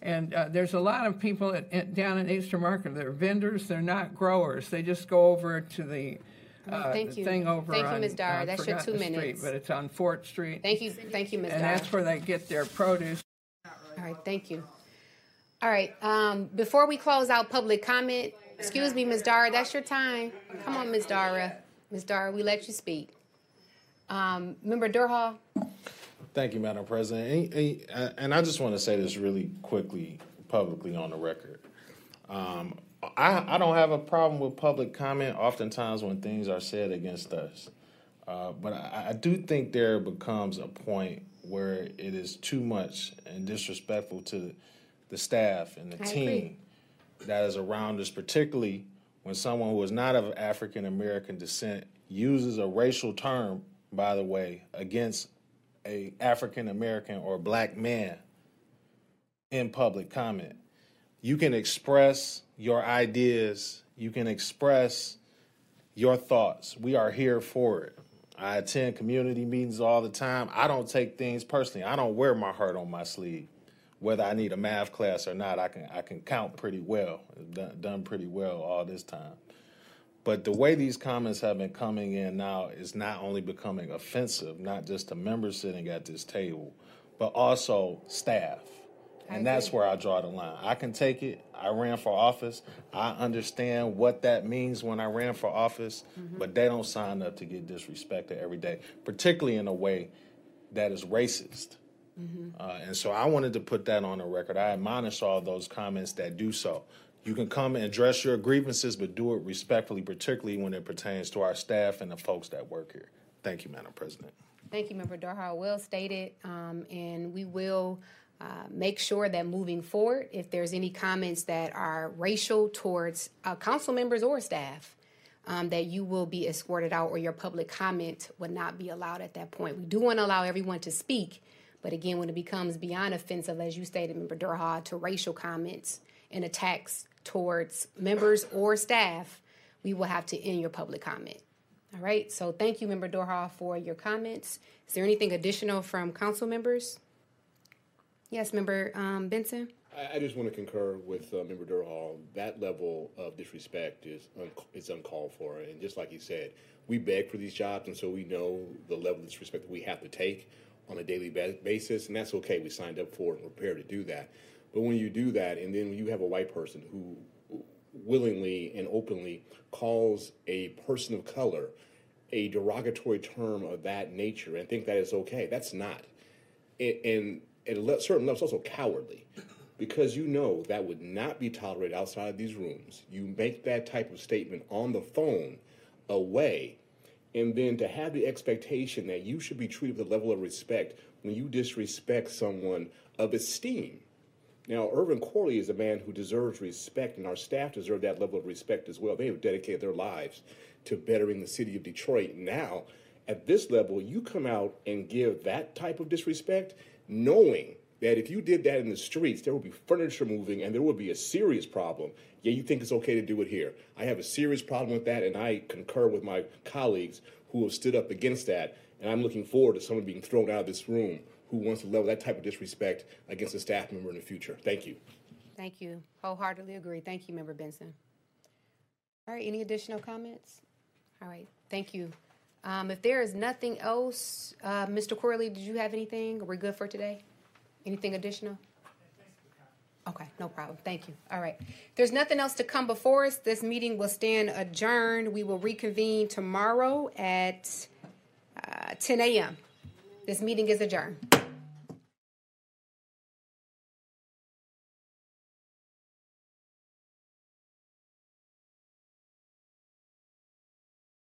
And uh, there's a lot of people at, at, down in Eastern Market. They're vendors. They're not growers. They just go over to the, uh, Thank the you. thing over Thank you, on. Ms. Dara. I've That's your two the street, minutes. but it's on Fort Street. Thank you, thank you, Ms. And Dara. that's where they get their produce. All right, thank you. All right, um, before we close out public comment, excuse me, Ms. Dara, that's your time. Come on, Ms. Dara. Ms. Dara, we let you speak. Um, Member Durhal? Thank you, Madam President. And, and- and I just want to say this really quickly, publicly on the record. Um, I, I don't have a problem with public comment oftentimes when things are said against us. Uh, but I, I do think there becomes a point where it is too much and disrespectful to the staff and the I team agree. that is around us, particularly when someone who is not of African American descent uses a racial term, by the way, against a African American or black man in public comment. You can express your ideas, you can express your thoughts. We are here for it. I attend community meetings all the time. I don't take things personally. I don't wear my heart on my sleeve. Whether I need a math class or not, I can I can count pretty well. Done, done pretty well all this time. But the way these comments have been coming in now is not only becoming offensive, not just to members sitting at this table, but also staff. And that's where I draw the line. I can take it. I ran for office. I understand what that means when I ran for office, mm-hmm. but they don't sign up to get disrespected every day, particularly in a way that is racist. Uh, and so I wanted to put that on the record. I admonish all those comments that do so. You can come and address your grievances, but do it respectfully, particularly when it pertains to our staff and the folks that work here. Thank you, Madam President. Thank you, Member Durhal. Well stated, um, and we will uh, make sure that moving forward, if there's any comments that are racial towards uh, council members or staff, um, that you will be escorted out or your public comment would not be allowed at that point. We do want to allow everyone to speak, but again, when it becomes beyond offensive, as you stated, Member Durhal, to racial comments and attacks towards members or staff, we will have to end your public comment. All right, so thank you, Member Durhal, for your comments. Is there anything additional from council members? Yes, Member um, Benson? I, I just want to concur with uh, Member Durhal. That level of disrespect is un- is uncalled for, and just like he said, we beg for these jobs, and so we know the level of disrespect that we have to take on a daily basis, and that's okay. We signed up for it and we're prepared to do that. But when you do that, and then you have a white person who willingly and openly calls a person of color a derogatory term of that nature and think that is okay, that's not and, and at a certain level, it's also cowardly because you know that would not be tolerated outside of these rooms. You make that type of statement on the phone away, and then to have the expectation that you should be treated with a level of respect when you disrespect someone of esteem. Now, Irvin Corley is a man who deserves respect, and our staff deserve that level of respect as well. They have dedicated their lives to bettering the city of Detroit. Now, at this level, you come out and give that type of disrespect, knowing that if you did that in the streets, there would be furniture moving and there would be a serious problem. Yeah, you think it's okay to do it here. I have a serious problem with that, and I concur with my colleagues who have stood up against that. And I'm looking forward to someone being thrown out of this room who wants to level that type of disrespect against a staff member in the future. Thank you. Thank you. Wholeheartedly agree. Thank you, Member Benson. All right, any additional comments? All right, thank you. Um, if there is nothing else, uh, Mr. Corley, did you have anything? Are we good for today? Anything additional? Okay, no problem. Thank you. All right. There's nothing else to come before us. This meeting will stand adjourned. We will reconvene tomorrow at uh, 10 a.m. This meeting is adjourned.